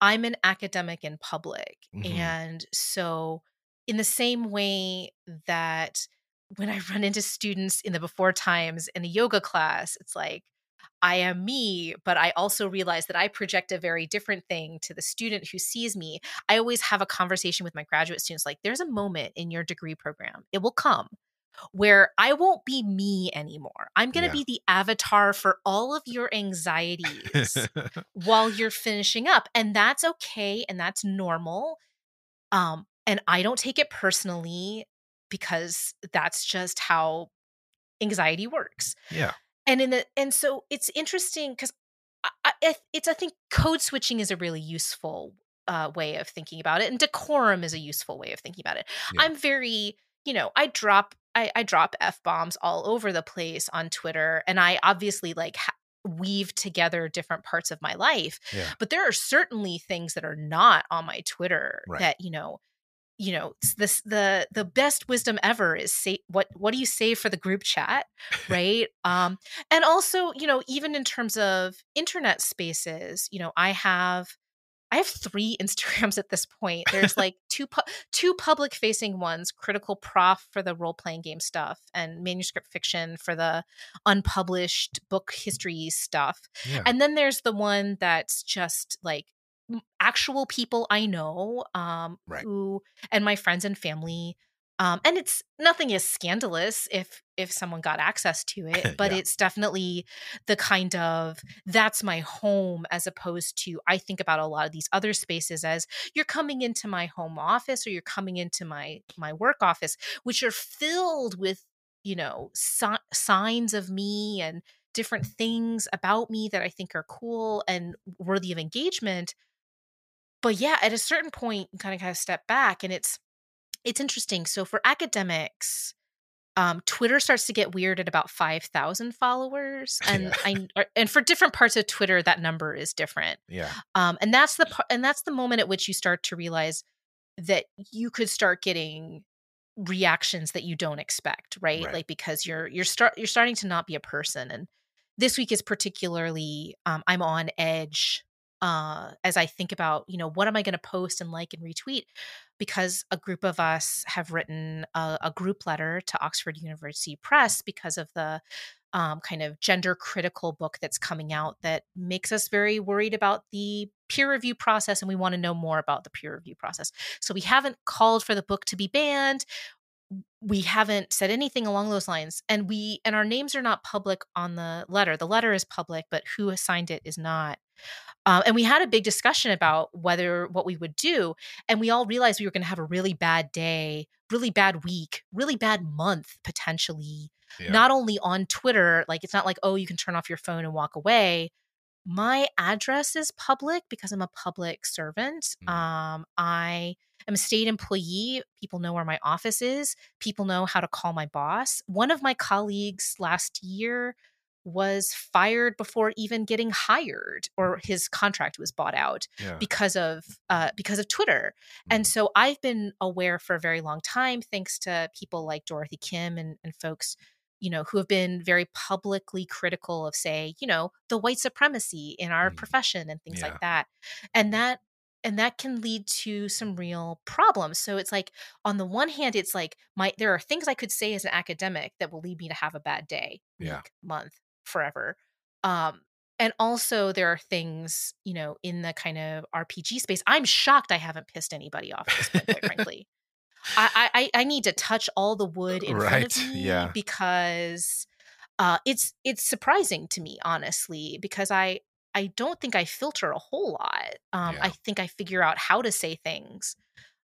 Speaker 2: I'm an academic in public.
Speaker 1: Mhm.
Speaker 2: And so in the same way that when I run into students in the before times in a yoga class, it's like I am me, but I also realize that I project a very different thing to the student who sees me. I always have a conversation with my graduate students like, there's a moment in your degree program, it will come where I won't be me anymore. I'm going to
Speaker 1: Yeah.
Speaker 2: be the avatar for all of your anxieties while you're finishing up. And that's okay and that's normal. Um, and I don't take it personally because that's just how anxiety works
Speaker 1: yeah
Speaker 2: and in the and so it's interesting because I, I, it's i think code switching is a really useful uh, way of thinking about it and decorum is a useful way of thinking about it
Speaker 1: Yeah.
Speaker 2: i'm very you know i drop i, I drop f-bombs all over the place on twitter and i obviously like ha- weave together different parts of my life
Speaker 1: Yeah.
Speaker 2: but there are certainly things that are not on my twitter
Speaker 1: Right.
Speaker 2: that you know you know this the the best wisdom ever is say what what do you say for the group chat right? Um and also you know even in terms of internet spaces you know i have i have three instagrams at this point. There's like two pu- two public facing ones critical prof for the role playing game stuff and manuscript fiction for the unpublished book history stuff.
Speaker 1: Yeah.
Speaker 2: And then there's the one that's just like actual people I know um
Speaker 1: Right.
Speaker 2: who and my friends and family um and it's nothing is scandalous if if someone got access to it but
Speaker 1: Yeah.
Speaker 2: it's definitely the kind of that's my home as opposed to I think about a lot of these other spaces as you're coming into my home office or you're coming into my my work office which are filled with you know si- signs of me and different things about me that I think are cool and worthy of engagement. But yeah, at a certain point, you kind of kind of step back, and it's it's interesting. So for academics, um, Twitter starts to get weird at about five thousand followers, and
Speaker 1: Yeah.
Speaker 2: I and for different parts of Twitter, that number is different.
Speaker 1: yeah
Speaker 2: Um, and that's the part, and that's the moment at which you start to realize that you could start getting reactions that you don't expect, right?
Speaker 1: Right.
Speaker 2: Like because you're you're start you're starting to not be a person. And this week is particularly um, I'm on edge uh, as I think about, you know, what am I going to post and like and retweet? Because a group of us have written a, a group letter to Oxford University Press because of the um, kind of gender critical book that's coming out that makes us very worried about the peer review process and we want to know more about the peer review process. So we haven't called for the book to be banned. We haven't said anything along those lines. And we and our names are not public on the letter. The letter is public, but who assigned it is not. Uh, and we had a big discussion about whether what we would do. And we all realized we were going to have a really bad day, really bad week, really bad month potentially yeah. not only on Twitter, like it's not like, oh, you can turn off your phone and walk away. My address is public because I'm a public servant. Mm. Um, I am a state employee. People know where my office is. People know how to call my boss. One of my colleagues last year was fired before even getting hired or his contract was bought out yeah. because of uh, because of Twitter. Mm-hmm. And so I've been aware for a very long time thanks to people like Dorothy Kim and, and folks you know, who have been very publicly critical of, say, you know, the white supremacy in our mm. profession and things yeah. like that. And that and that can lead to some real problems. So it's like on the one hand, it's like my there are things I could say as an academic that will lead me to have a bad day,
Speaker 1: yeah.
Speaker 2: week, month, forever. Um, and also there are things, you know, in the kind of RPG space. I'm shocked I haven't pissed anybody off this point, quite frankly. I, I I need to touch all the wood in
Speaker 1: right.
Speaker 2: front of me
Speaker 1: yeah.
Speaker 2: because uh, it's it's surprising to me honestly because I I don't think I filter a whole lot. Um, yeah. I think I figure out how to say things.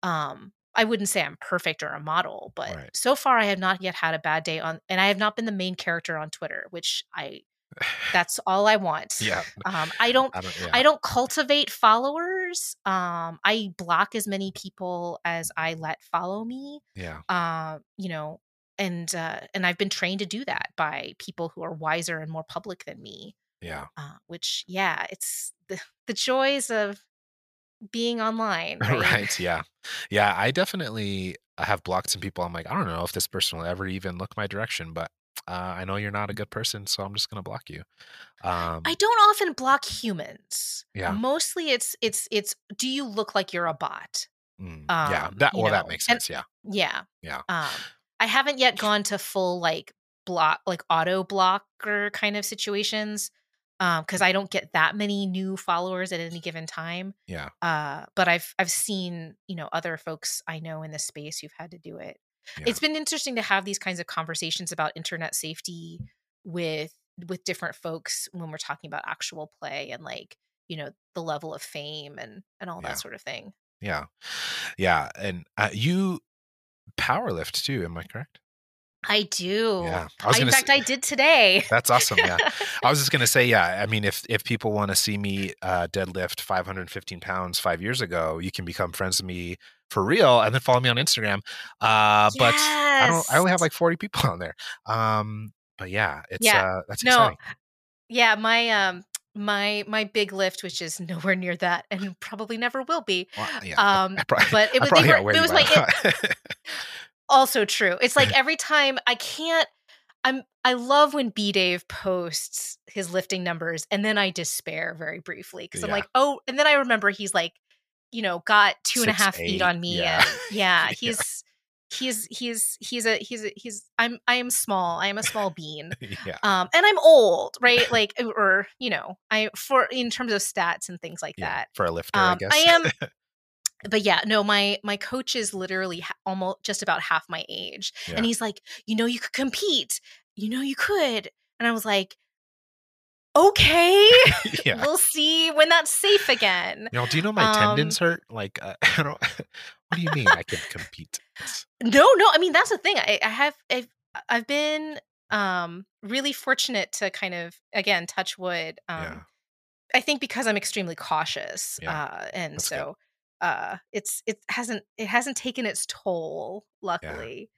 Speaker 2: Um, I wouldn't say I'm perfect or a model, but right. so far I have not yet had a bad day on, and I have not been the main character on Twitter, which I that's all I want.
Speaker 1: Yeah.
Speaker 2: Um, I don't. I don't, yeah. I don't cultivate followers. Um, I block as many people as I let follow me.
Speaker 1: Yeah.
Speaker 2: Uh, you know, and uh, and I've been trained to do that by people who are wiser and more public than me.
Speaker 1: Yeah.
Speaker 2: Uh, which, yeah, it's the the joys of being online. Right?
Speaker 1: right. Yeah. Yeah. I definitely have blocked some people. I'm like, I don't know if this person will ever even look my direction, but uh, I know you're not a good person, so I'm just gonna block you.
Speaker 2: Um, I don't often block humans.
Speaker 1: Yeah.
Speaker 2: Mostly, it's it's it's. Do you look like you're a bot?
Speaker 1: Mm, um, yeah. That well, know? that makes sense.
Speaker 2: And,
Speaker 1: yeah.
Speaker 2: Yeah. Yeah. Um, I haven't yet gone to full like block, like auto blocker kind of situations, um, because I don't get that many new followers at any given time.
Speaker 1: Yeah.
Speaker 2: Uh, but I've I've seen you know other folks I know in the space who've had to do it. Yeah. It's been interesting to have these kinds of conversations about internet safety with with different folks when we're talking about actual play and like you know the level of fame and and all yeah. that sort of thing
Speaker 1: yeah yeah and uh, you powerlift too am i correct
Speaker 2: I do.
Speaker 1: Yeah.
Speaker 2: I was in fact, say, I did today.
Speaker 1: That's awesome. Yeah. I was just going to say, yeah. I mean, if if people want to see me uh, deadlift 515 pounds five years ago, you can become friends with me for real, and then follow me on Instagram. Uh, yes. But I don't. I only have like 40 people on there. Um, but yeah, it's yeah. Uh, that's no, exciting.
Speaker 2: Yeah, my um my my big lift, which is nowhere near that, and probably never will be. Well, yeah, um, probably, but it was, were, it was like it, also true. It's like every time I can't. I'm. I love when B Dave posts his lifting numbers, and then I despair very briefly because yeah. I'm like, oh, and then I remember he's like, you know, got two Six, and a half eight, feet on me, yeah. and yeah, he's. He's he's he's a he's a he's I'm I am small I am a small bean
Speaker 1: yeah.
Speaker 2: um and I'm old right like or you know I for in terms of stats and things like yeah, that
Speaker 1: for a lifter um, I guess I
Speaker 2: am but yeah no my my coach is literally ha- almost just about half my age yeah. and he's like you know you could compete you know you could and i was like okay yeah. we'll see when that's safe again
Speaker 1: you know do you know my um, tendons hurt like uh, i don't what do you mean i can compete
Speaker 2: no no i mean that's the thing i, I have I've, I've been um really fortunate to kind of again touch wood um yeah. i think because i'm extremely cautious yeah. uh and that's so good uh it's it hasn't it hasn't taken its toll luckily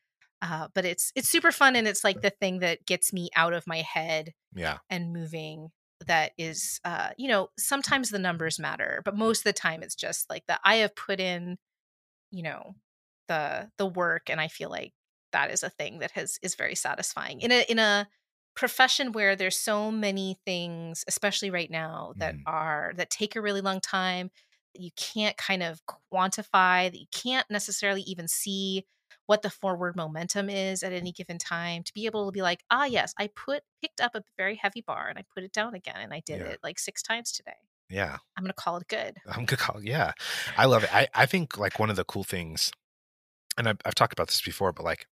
Speaker 2: yeah. uh but it's it's super fun and it's like the thing that gets me out of my head
Speaker 1: yeah
Speaker 2: and moving that is uh you know sometimes the numbers matter but most of the time it's just like that i have put in you know the the work and i feel like that is a thing that has is very satisfying in a in a profession where there's so many things, especially right now, that
Speaker 1: Mhm.
Speaker 2: are that take a really long time you can't kind of quantify, that you can't necessarily even see what the forward momentum is at any given time to be able to be like ah yes i put picked up a very heavy bar and i put it down again and i did
Speaker 1: Yeah.
Speaker 2: it like six times today
Speaker 1: Yeah.
Speaker 2: i'm gonna call it good
Speaker 1: I'm gonna call. Yeah. I love it. I, I think like one of the cool things, and I've, I've talked about this before, but like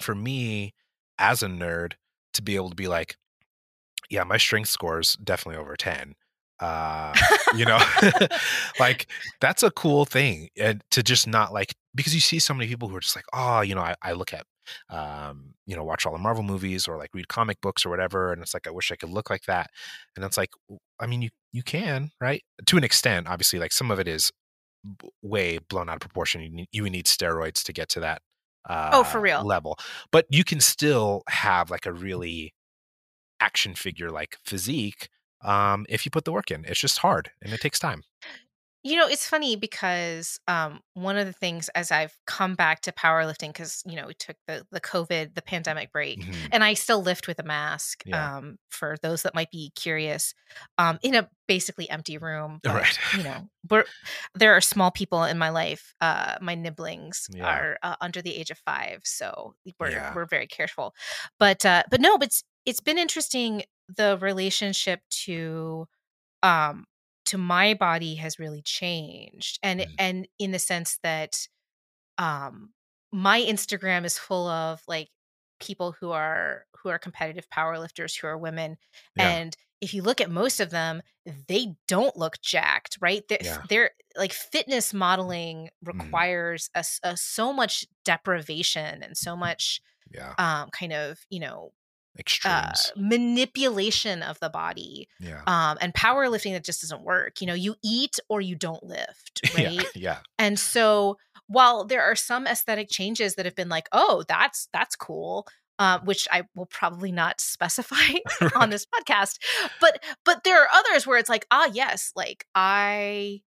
Speaker 1: for me as a nerd to be able to be like, yeah, my strength scores definitely over 10. Uh, you know, like that's a cool thing. And to just not like, because you see so many people who are just like, oh, you know, I, I look at, um, you know, watch all the Marvel movies or like read comic books or whatever. And it's like, I wish I could look like that. And it's like, I mean, you, you can, right? To an extent, obviously, like some of it is way blown out of proportion. You need, you need steroids to get to that uh,
Speaker 2: Oh, for real.
Speaker 1: level, but you can still have like a really action figure like physique um, if you put the work in. It's just hard and it takes time.
Speaker 2: You know, it's funny because um, one of the things as I've come back to powerlifting, because you know we took the the COVID, the pandemic break,
Speaker 1: Mhm.
Speaker 2: and I still lift with a mask.
Speaker 1: Yeah.
Speaker 2: Um, for those that might be curious, um, in a basically empty room, but,
Speaker 1: Right.
Speaker 2: You know, we're, there are small people in my life. Uh, my nibblings
Speaker 1: Yeah.
Speaker 2: are uh, under the age of five, so we're
Speaker 1: Yeah.
Speaker 2: we're very careful. But uh, but no, but it's it's been interesting the relationship to um to my body has really changed and
Speaker 1: Mhm.
Speaker 2: and in the sense that um my instagram is full of like people who are who are competitive powerlifters who are women
Speaker 1: Yeah.
Speaker 2: and if you look at most of them they don't look jacked right they're,
Speaker 1: Yeah.
Speaker 2: they're like fitness modeling
Speaker 1: Mm-hmm.
Speaker 2: requires a, s- a- so much deprivation and so much
Speaker 1: Yeah.
Speaker 2: um kind of you know uh, manipulation of the body
Speaker 1: yeah.
Speaker 2: um, and powerlifting that just doesn't work. You know, you eat or you don't lift, right?
Speaker 1: Yeah. Yeah.
Speaker 2: And so while there are some aesthetic changes that have been like, oh, that's that's cool, uh, which I will probably not specify on this podcast, but but there are others where it's like, ah, yes, like I.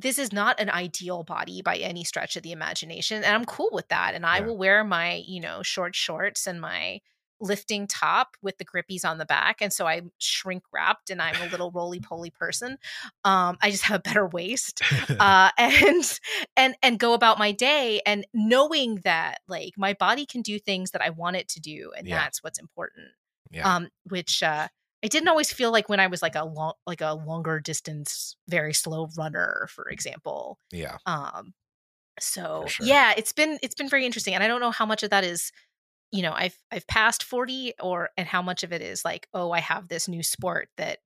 Speaker 2: This is not an ideal body by any stretch of the imagination, and I'm cool with that. And I
Speaker 1: Yeah.
Speaker 2: will wear my, you know, short shorts and my lifting top with the grippies on the back and so i'm shrink wrapped and i'm a little roly poly person um i just have a better waist uh and and and go about my day and knowing that like my body can do things that i want it to do and
Speaker 1: Yeah.
Speaker 2: that's what's important
Speaker 1: Yeah.
Speaker 2: um which uh I didn't always feel like when I was like a long, like a longer distance, very slow runner, for example.
Speaker 1: yeah.
Speaker 2: Um, so
Speaker 1: sure.
Speaker 2: yeah, it's been it's been very interesting, and I don't know how much of that is, you know, I've I've passed forty, or and how much of it is like, oh, I have this new sport that,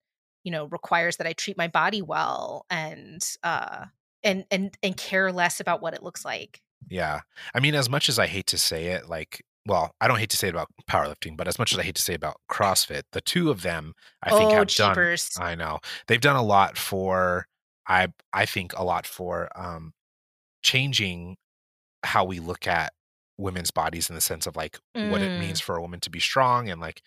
Speaker 2: you know, requires that I treat my body well and uh and and and care less about what it looks like.
Speaker 1: Yeah. I mean, as much as I hate to say it, like, well, I don't hate to say it about powerlifting, but as much as I hate to say about CrossFit, the two of them, I think,
Speaker 2: oh,
Speaker 1: have done. I know they've done a lot for. I I think a lot for um, changing how we look at women's bodies in the sense of like what it
Speaker 2: Mm.
Speaker 1: means for a woman to be strong and like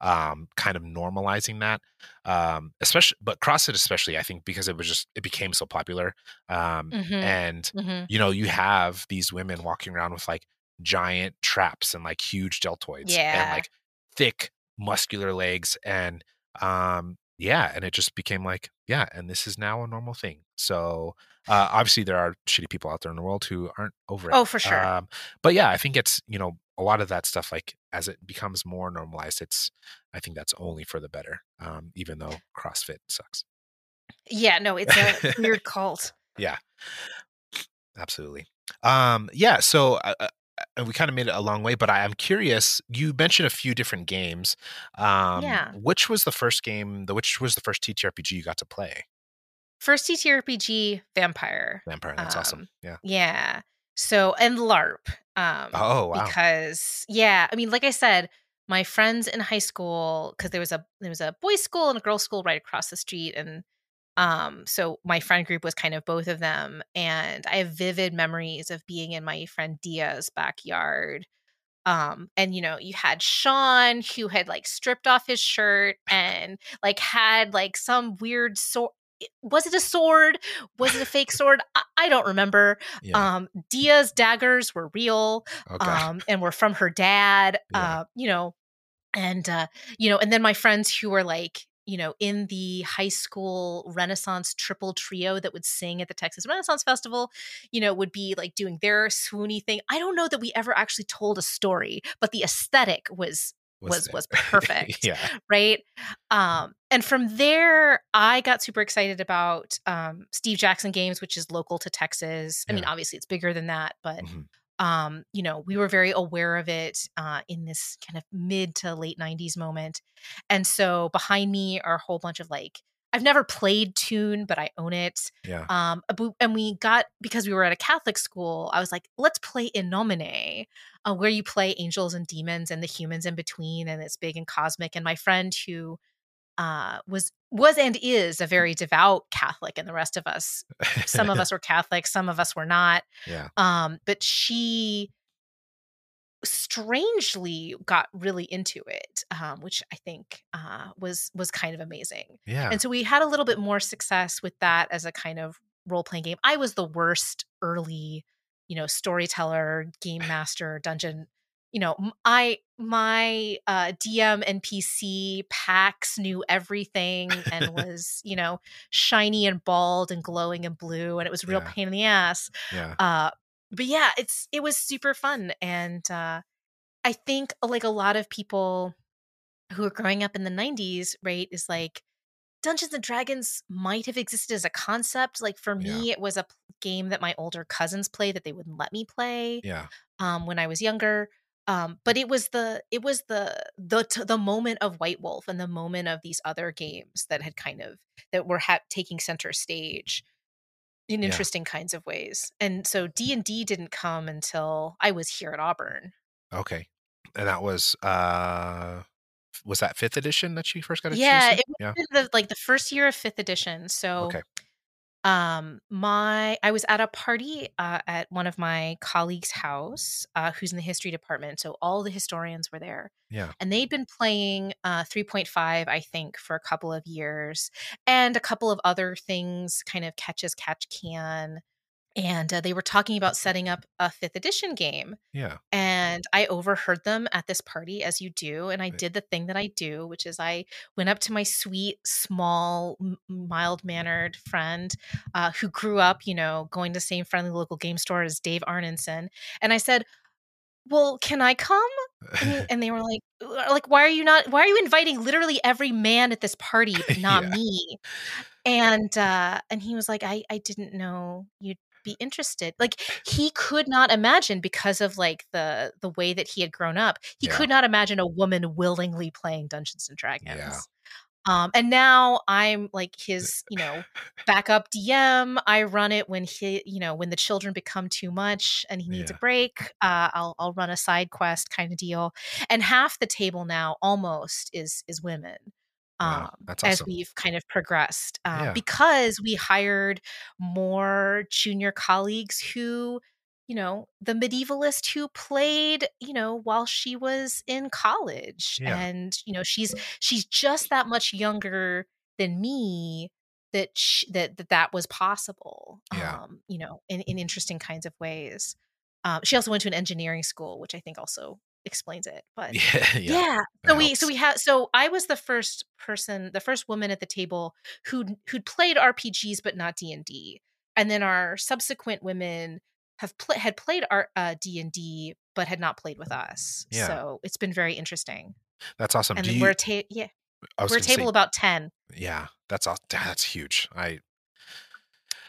Speaker 1: um kind of normalizing that um especially but CrossFit especially I think because it was just it became so popular um
Speaker 2: Mhm.
Speaker 1: and
Speaker 2: Mhm.
Speaker 1: you know you have these women walking around with like giant traps and like huge deltoids and like thick muscular legs and um yeah and it just became like yeah and this is now a normal thing so uh obviously there are shitty people out there in the world who aren't over it
Speaker 2: Oh, for sure.
Speaker 1: um but yeah i think it's you know a lot of that stuff like as it becomes more normalized it's i think that's only for the better um even though crossfit sucks
Speaker 2: Yeah, no, it's a weird cult.
Speaker 1: Yeah, absolutely um yeah so uh, uh, uh, we kind of made it a long way but i am curious you mentioned a few different games um
Speaker 2: Yeah.
Speaker 1: which was the first game the which was the first ttrpg you got to play
Speaker 2: First TTRPG, Vampire.
Speaker 1: vampire that's awesome
Speaker 2: Um,
Speaker 1: yeah
Speaker 2: Yeah. So and LARP. Um
Speaker 1: oh wow
Speaker 2: because yeah, I mean, like I said, my friends in high school, because there was a there was a boys' school and a girls' school right across the street. And um, so my friend group was kind of both of them. And I have vivid memories of being in my friend Dia's backyard. Um, and you know, you had Sean who had like stripped off his shirt and like had like some weird sword. Was it a sword? Was it a fake sword? I, I don't remember.
Speaker 1: yeah
Speaker 2: Um, Dia's daggers were real
Speaker 1: okay
Speaker 2: um, and were from her dad.
Speaker 1: Yeah.
Speaker 2: Uh, you know, and uh, you know, and then my friends who were like, you know, in the high school Renaissance triple trio that would sing at the Texas Renaissance Festival, you know, would be like doing their swoony thing. I don't know that we ever actually told a story, but the aesthetic was was was, was perfect.
Speaker 1: yeah.
Speaker 2: Right. Um, and from there, I got super excited about um, Steve Jackson Games, which is local to Texas. I mean, obviously it's bigger than that, but
Speaker 1: Mhm.
Speaker 2: um, you know, we were very aware of it uh, in this kind of mid to late 90s moment. And so behind me are a whole bunch of like, I've never played Toon, but I own it.
Speaker 1: Yeah.
Speaker 2: Um, and we got because we were at a Catholic school. I was like, let's play In Nomine, uh, where you play angels and demons and the humans in between, and it's big and cosmic. And my friend who uh, was was and is a very devout Catholic, and the rest of us, some of us were Catholic, some of us were not.
Speaker 1: yeah.
Speaker 2: Um, but she strangely got really into it, um, which I think uh, was was kind of amazing.
Speaker 1: Yeah.
Speaker 2: And so we had a little bit more success with that as a kind of role playing game. I was the worst early, you know, storyteller, game master, dungeon. You know, I my uh, DM and PC Pax knew everything and was you know shiny and bald and glowing and blue, and it was a real
Speaker 1: Yeah.
Speaker 2: pain in the ass.
Speaker 1: Yeah.
Speaker 2: Uh, but yeah, it's it was super fun, and uh, I think like a lot of people who are growing up in the '90s, right, is like Dungeons and Dragons might have existed as a concept. Like for
Speaker 1: Yeah.
Speaker 2: me, it was a game that my older cousins played that they wouldn't let me play
Speaker 1: Yeah.
Speaker 2: um, when I was younger. Um, but it was the it was the the t- the moment of White Wolf and the moment of these other games that had kind of that were ha- taking center stage in
Speaker 1: Yeah.
Speaker 2: interesting kinds of ways. And so D and D didn't come until I was here at Auburn.
Speaker 1: Okay. And that was uh was that fifth edition that you first got
Speaker 2: Yeah, it
Speaker 1: to?
Speaker 2: was
Speaker 1: Yeah.
Speaker 2: the, like the first year of fifth edition. So
Speaker 1: Okay.
Speaker 2: Um my i was at a party uh, at one of my colleagues house uh, who's in the history department so all the historians were there
Speaker 1: Yeah.
Speaker 2: and they'd been playing uh, 3.5 i think for a couple of years and a couple of other things kind of catch as catch can and uh, they were talking about setting up a fifth edition game
Speaker 1: Yeah.
Speaker 2: and I overheard them at this party, as you do. And I
Speaker 1: Right.
Speaker 2: did the thing that I do, which is I went up to my sweet, small, mild mannered friend uh, who grew up, you know, going to the same friendly local game store as Dave Arneson. And I said, Well, can I come? And, and they were like, like, why are you not, why are you inviting literally every man at this party, but not
Speaker 1: Yeah.
Speaker 2: me? And, uh, and he was like, I, I didn't know you'd be interested. Like he could not imagine because of like the, the way that he had grown up. He
Speaker 1: Yeah.
Speaker 2: could not imagine a woman willingly playing Dungeons and Dragons.
Speaker 1: Yeah.
Speaker 2: Um, and now I'm like his, you know, backup DM. I run it when he, you know, when the children become too much and he needs
Speaker 1: Yeah.
Speaker 2: a break. Uh, I'll I'll run a side quest kind of deal. And half the table now almost is is women.
Speaker 1: Wow,
Speaker 2: Um,
Speaker 1: that's
Speaker 2: as we've kind of progressed, um,
Speaker 1: Yeah.
Speaker 2: because we hired more junior colleagues who, you know, the medievalist who played, you know, while she was in college,
Speaker 1: Yeah.
Speaker 2: and you know, she's she's just that much younger than me that sh- that, that that was possible
Speaker 1: Yeah.
Speaker 2: um you know in, in interesting kinds of ways um she also went to an engineering school which i think also explains it but
Speaker 1: Yeah.
Speaker 2: yeah,
Speaker 1: Yeah.
Speaker 2: so we so we had so i was the first person the first woman at the table who'd who'd played rpgs but not d&d and then our subsequent women have pl- had played our uh, d&d but had not played with us
Speaker 1: Yeah.
Speaker 2: so it's been very interesting
Speaker 1: That's awesome.
Speaker 2: and
Speaker 1: Do
Speaker 2: then
Speaker 1: you,
Speaker 2: we're a ta- yeah we're a
Speaker 1: gonna say,
Speaker 2: table about 10
Speaker 1: yeah, that's awesome. that's huge. I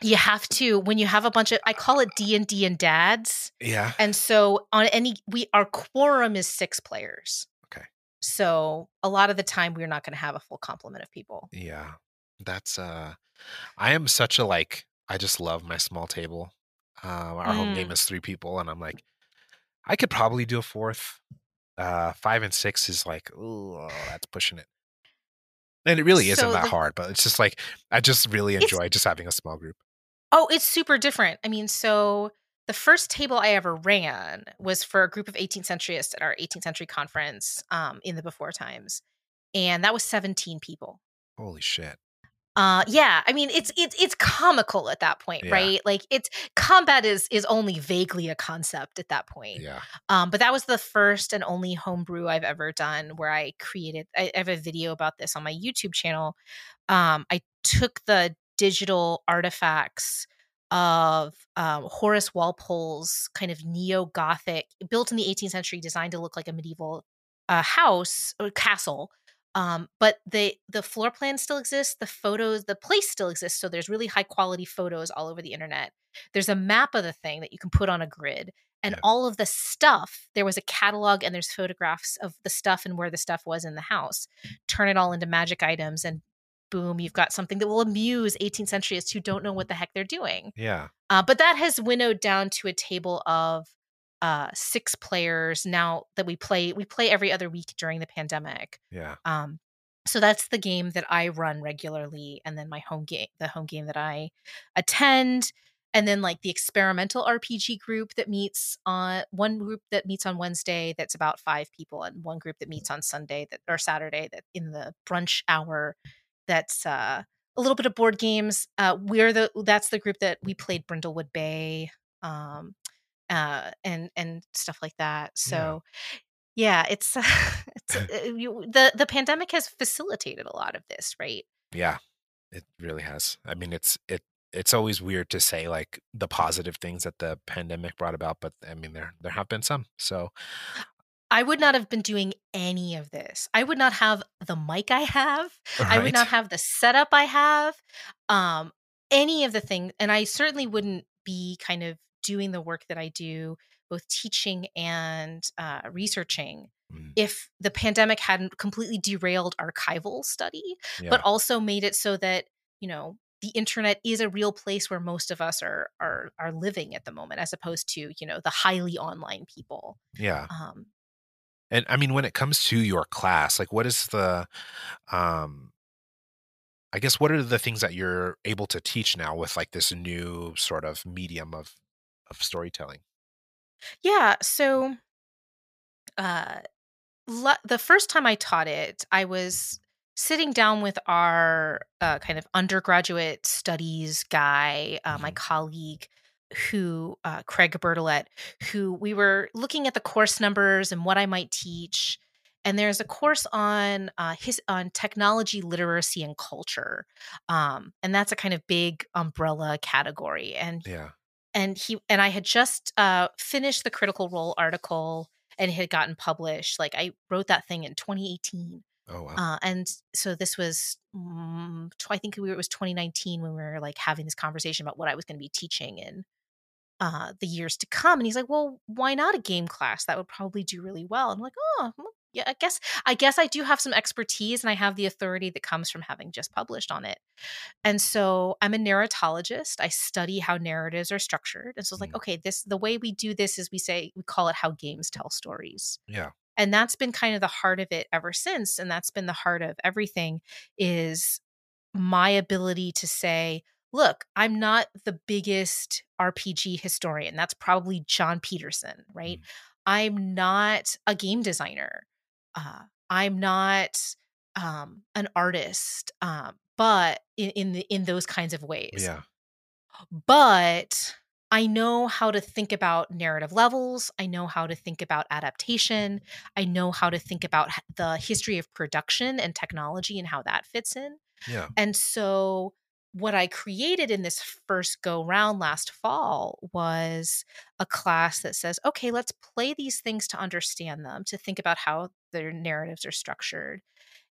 Speaker 2: you have to when you have a bunch of i call it d&d and dads
Speaker 1: yeah.
Speaker 2: and so on any we our quorum is six players
Speaker 1: Okay.
Speaker 2: so a lot of the time we're not going to have a full complement of people
Speaker 1: Yeah. That's uh I am such a like I just love my small table. Um our home game
Speaker 2: Mm.
Speaker 1: is three people and I'm like I could probably do a fourth. Uh five and six is like, oh, that's pushing it. And it really isn't
Speaker 2: So
Speaker 1: that
Speaker 2: the-
Speaker 1: hard, but it's just like I just really enjoy just having a small group.
Speaker 2: Oh it's super different i mean so the first table i ever ran was for a group of 18th centuryists at our 18th century conference um, in the before times and that was 17 people
Speaker 1: Holy shit.
Speaker 2: Uh yeah, I mean it's it's it's comical at that point,
Speaker 1: Yeah.
Speaker 2: right? Like it's combat is is only vaguely a concept at that point.
Speaker 1: Yeah.
Speaker 2: Um, but that was the first and only homebrew I've ever done where I created. I, I have a video about this on my YouTube channel. Um, I took the digital artifacts of um, Horace Walpole's kind of neo Gothic, built in the 18th century, designed to look like a medieval uh, house or castle. Um, but the the floor plan still exists. The photos, the place still exists. So there's really high quality photos all over the internet. There's a map of the thing that you can put on a grid and
Speaker 1: Yeah.
Speaker 2: all of the stuff there was a catalog and there's photographs of the stuff and where the stuff was in the house turn it all into magic items and boom you've got something that will amuse 18th centuryists who don't know what the heck they're doing
Speaker 1: Yeah.
Speaker 2: uh, but that has winnowed down to a table of uh, six players now that we play we play every other week during the pandemic
Speaker 1: Yeah.
Speaker 2: um, so that's the game that I run regularly, and then my home game, the home game that I attend, and then like the experimental RPG group that meets on one group that meets on Wednesday that's about five people, and one group that meets on Sunday that or Saturday that in the brunch hour that's uh, a little bit of board games. Uh, we're the that's the group that we played Brindlewood Bay. Um, uh, and and stuff like that. So, yeah, it's it's uh, you, the the pandemic has facilitated a lot of this, right?
Speaker 1: Yeah. It really has. I mean, it's it it's always weird to say like the positive things that the pandemic brought about, but I mean there there have been some. So
Speaker 2: I would not have been doing any of this. I would not have the mic I have. I would not have the setup I have. Um, any of the things, and I certainly wouldn't be kind of doing the work that I do, both teaching and uh, researching,
Speaker 1: Mm,
Speaker 2: if the pandemic hadn't completely derailed archival study.
Speaker 1: yeah.
Speaker 2: but also made it so that you know the internet is a real place where most of us are are are living at the moment as opposed to you know the highly online people
Speaker 1: yeah.
Speaker 2: um
Speaker 1: And I mean, when it comes to your class, like what is the, um, I guess, what are the things that you're able to teach now with like this new sort of medium of of storytelling?
Speaker 2: yeah so uh the first time i taught it i was sitting down with our uh, kind of undergraduate studies guy uh, my
Speaker 1: Mhm.
Speaker 2: colleague who uh, craig bertolet who we were looking at the course numbers and what i might teach and there's a course on uh, his on technology literacy and culture um, and that's a kind of big umbrella category and
Speaker 1: Yeah.
Speaker 2: and he and I had just uh, finished the Critical Role article and it had gotten published. Like I wrote that thing in 2018,
Speaker 1: Oh wow.
Speaker 2: uh, and so this was mm, I think we were, it was 2019 when we were like having this conversation about what I was going to be teaching in uh, the years to come. And he's like, "Well, why not a game class? That would probably do really well." I'm like, "Oh." Yeah, I guess I guess I do have some expertise and I have the authority that comes from having just published on it. And so I'm a narratologist. I study how narratives are structured. And so it's like,
Speaker 1: Mm.
Speaker 2: okay, this the way we do this is we say we call it how games tell stories.
Speaker 1: yeah.
Speaker 2: And that's been kind of the heart of it ever since. And that's been the heart of everything is my ability to say, look, I'm not the biggest RPG historian. That's probably Jon Peterson, right?
Speaker 1: Mm.
Speaker 2: I'm not a game designer. Uh, I'm not um, an artist, um, but in, in the in those kinds of ways
Speaker 1: Yeah.
Speaker 2: but I know how to think about narrative levels. I know how to think about adaptation. I know how to think about the history of production and technology and how that fits in.
Speaker 1: Yeah.
Speaker 2: And so, what I created in this first go round last fall was a class that says, okay, let's play these things to understand them, to think about how their narratives are structured,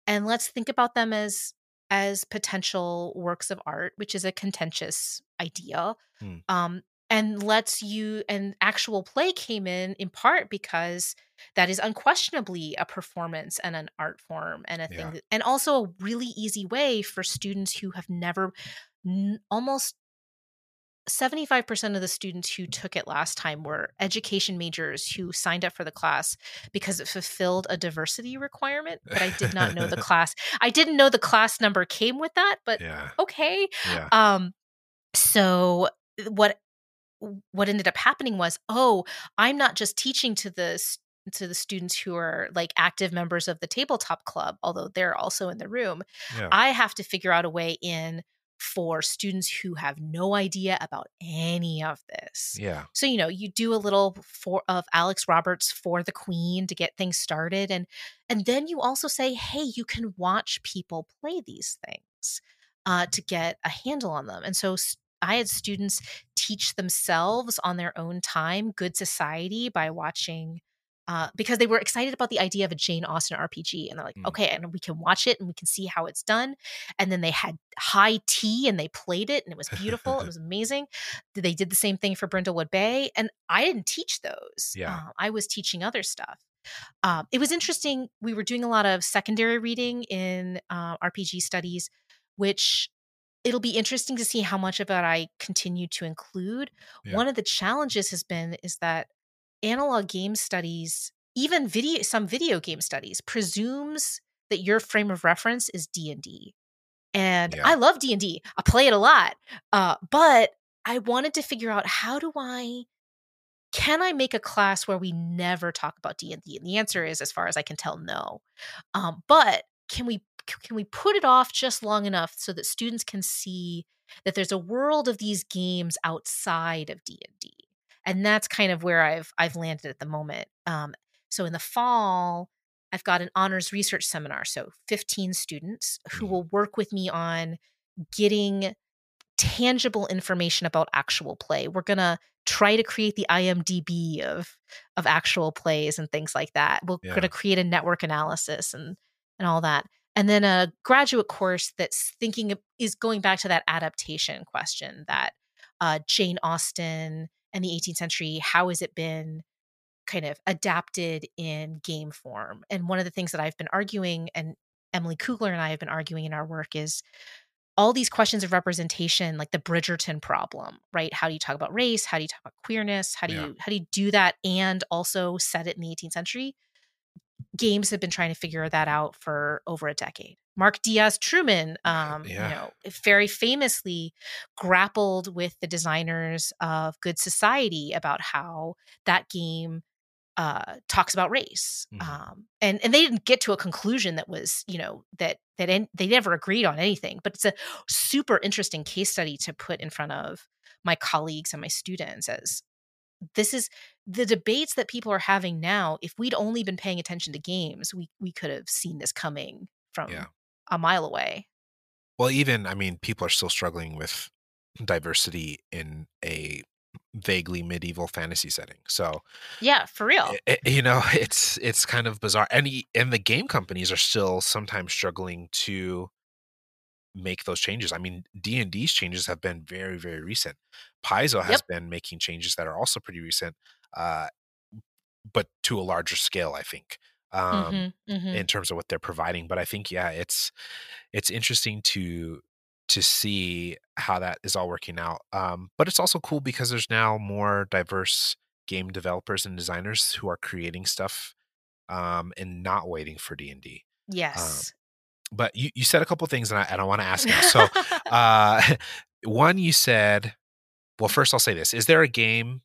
Speaker 2: and let's think about them as as potential works of art, which is a contentious idea.
Speaker 1: Hmm.
Speaker 2: Um, and let's you and actual play came in in part because that is unquestionably a performance and an art form and a thing
Speaker 1: Yeah.
Speaker 2: that, and also a really easy way for students who have never n- almost 75% of the students who took it last time were education majors who signed up for the class because it fulfilled a diversity requirement but i did not know the class i didn't know the class number came with that but
Speaker 1: Yeah.
Speaker 2: okay
Speaker 1: Yeah.
Speaker 2: um so what what ended up happening was oh i'm not just teaching to the to the students who are like active members of the tabletop club, although they're also in the room,
Speaker 1: Yeah.
Speaker 2: I have to figure out a way in for students who have no idea about any of this.
Speaker 1: yeah.
Speaker 2: So, you know, you do a little for of Alex Roberts for the Queen to get things started and and then you also say, "Hey, you can watch people play these things uh to get a handle on them." And so I had students teach themselves on their own time good society by watching uh, because they were excited about the idea of a Jane Austen RPG. And they're like,
Speaker 1: Mm.
Speaker 2: okay, and we can watch it and we can see how it's done. And then they had high tea and they played it and it was beautiful. it was amazing. They did the same thing for Brindlewood Bay. And I didn't teach those.
Speaker 1: Yeah.
Speaker 2: Uh, I was teaching other stuff. Um, it was interesting. We were doing a lot of secondary reading in uh, RPG studies, which it'll be interesting to see how much of it I continue to include.
Speaker 1: Yeah.
Speaker 2: One of the challenges has been is that analog game studies, even video some video game studies, presumes that your frame of reference is D&D. And
Speaker 1: Yeah.
Speaker 2: I love D&D. I play it a lot. Uh, but I wanted to figure out how do I can I make a class where we never talk about D&D? And the answer is as far as I can tell no. Um, but can we can we put it off just long enough so that students can see that there's a world of these games outside of D&D? And that's kind of where I've I've landed at the moment. Um, so in the fall, I've got an honors research seminar. So 15 students who
Speaker 1: Mhm.
Speaker 2: will work with me on getting tangible information about actual play. We're gonna try to create the IMDb of of actual plays and things like that. We're
Speaker 1: Yeah.
Speaker 2: gonna create a network analysis and and all that. And then a graduate course that's thinking of, is going back to that adaptation question that uh, Jane Austen and the 18th century, how has it been kind of adapted in game form? And one of the things that I've been arguing, and Emily Kugler and I have been arguing in our work, is all these questions of representation, like the Bridgerton problem, right? How do you talk about race? How do you talk about queerness? How do
Speaker 1: Yeah.
Speaker 2: you how do you do that and also set it in the 18th century? Games have been trying to figure that out for over a decade. Mark Diaz Truman, um,
Speaker 1: yeah.
Speaker 2: you know, very famously grappled with the designers of Good Society about how that game uh, talks about race,
Speaker 1: Mhm.
Speaker 2: um, and and they didn't get to a conclusion that was, you know, that that en- they never agreed on anything. But it's a super interesting case study to put in front of my colleagues and my students as this is the debates that people are having now. If we'd only been paying attention to games, we we could have seen this coming from
Speaker 1: Yeah.
Speaker 2: a mile away.
Speaker 1: Well, even I mean, people are still struggling with diversity in a vaguely medieval fantasy setting. So
Speaker 2: Yeah, for real.
Speaker 1: i- i- you know, it's it's kind of bizarre, and e- and the game companies are still sometimes struggling to make those changes. I mean, D and D's changes have been very very recent. Paizo has
Speaker 2: Yep.
Speaker 1: been making changes that are also pretty recent, uh, but to a larger scale, I think. Um,
Speaker 2: Mhm, mhm.
Speaker 1: in terms of what they're providing but i think yeah it's it's interesting to to see how that is all working out um but it's also cool because there's now more diverse game developers and designers who are creating stuff um and not waiting for d&d
Speaker 2: yes.
Speaker 1: but you, you said a couple things and i, and I want to ask now so uh one you said well first i'll say this is there a game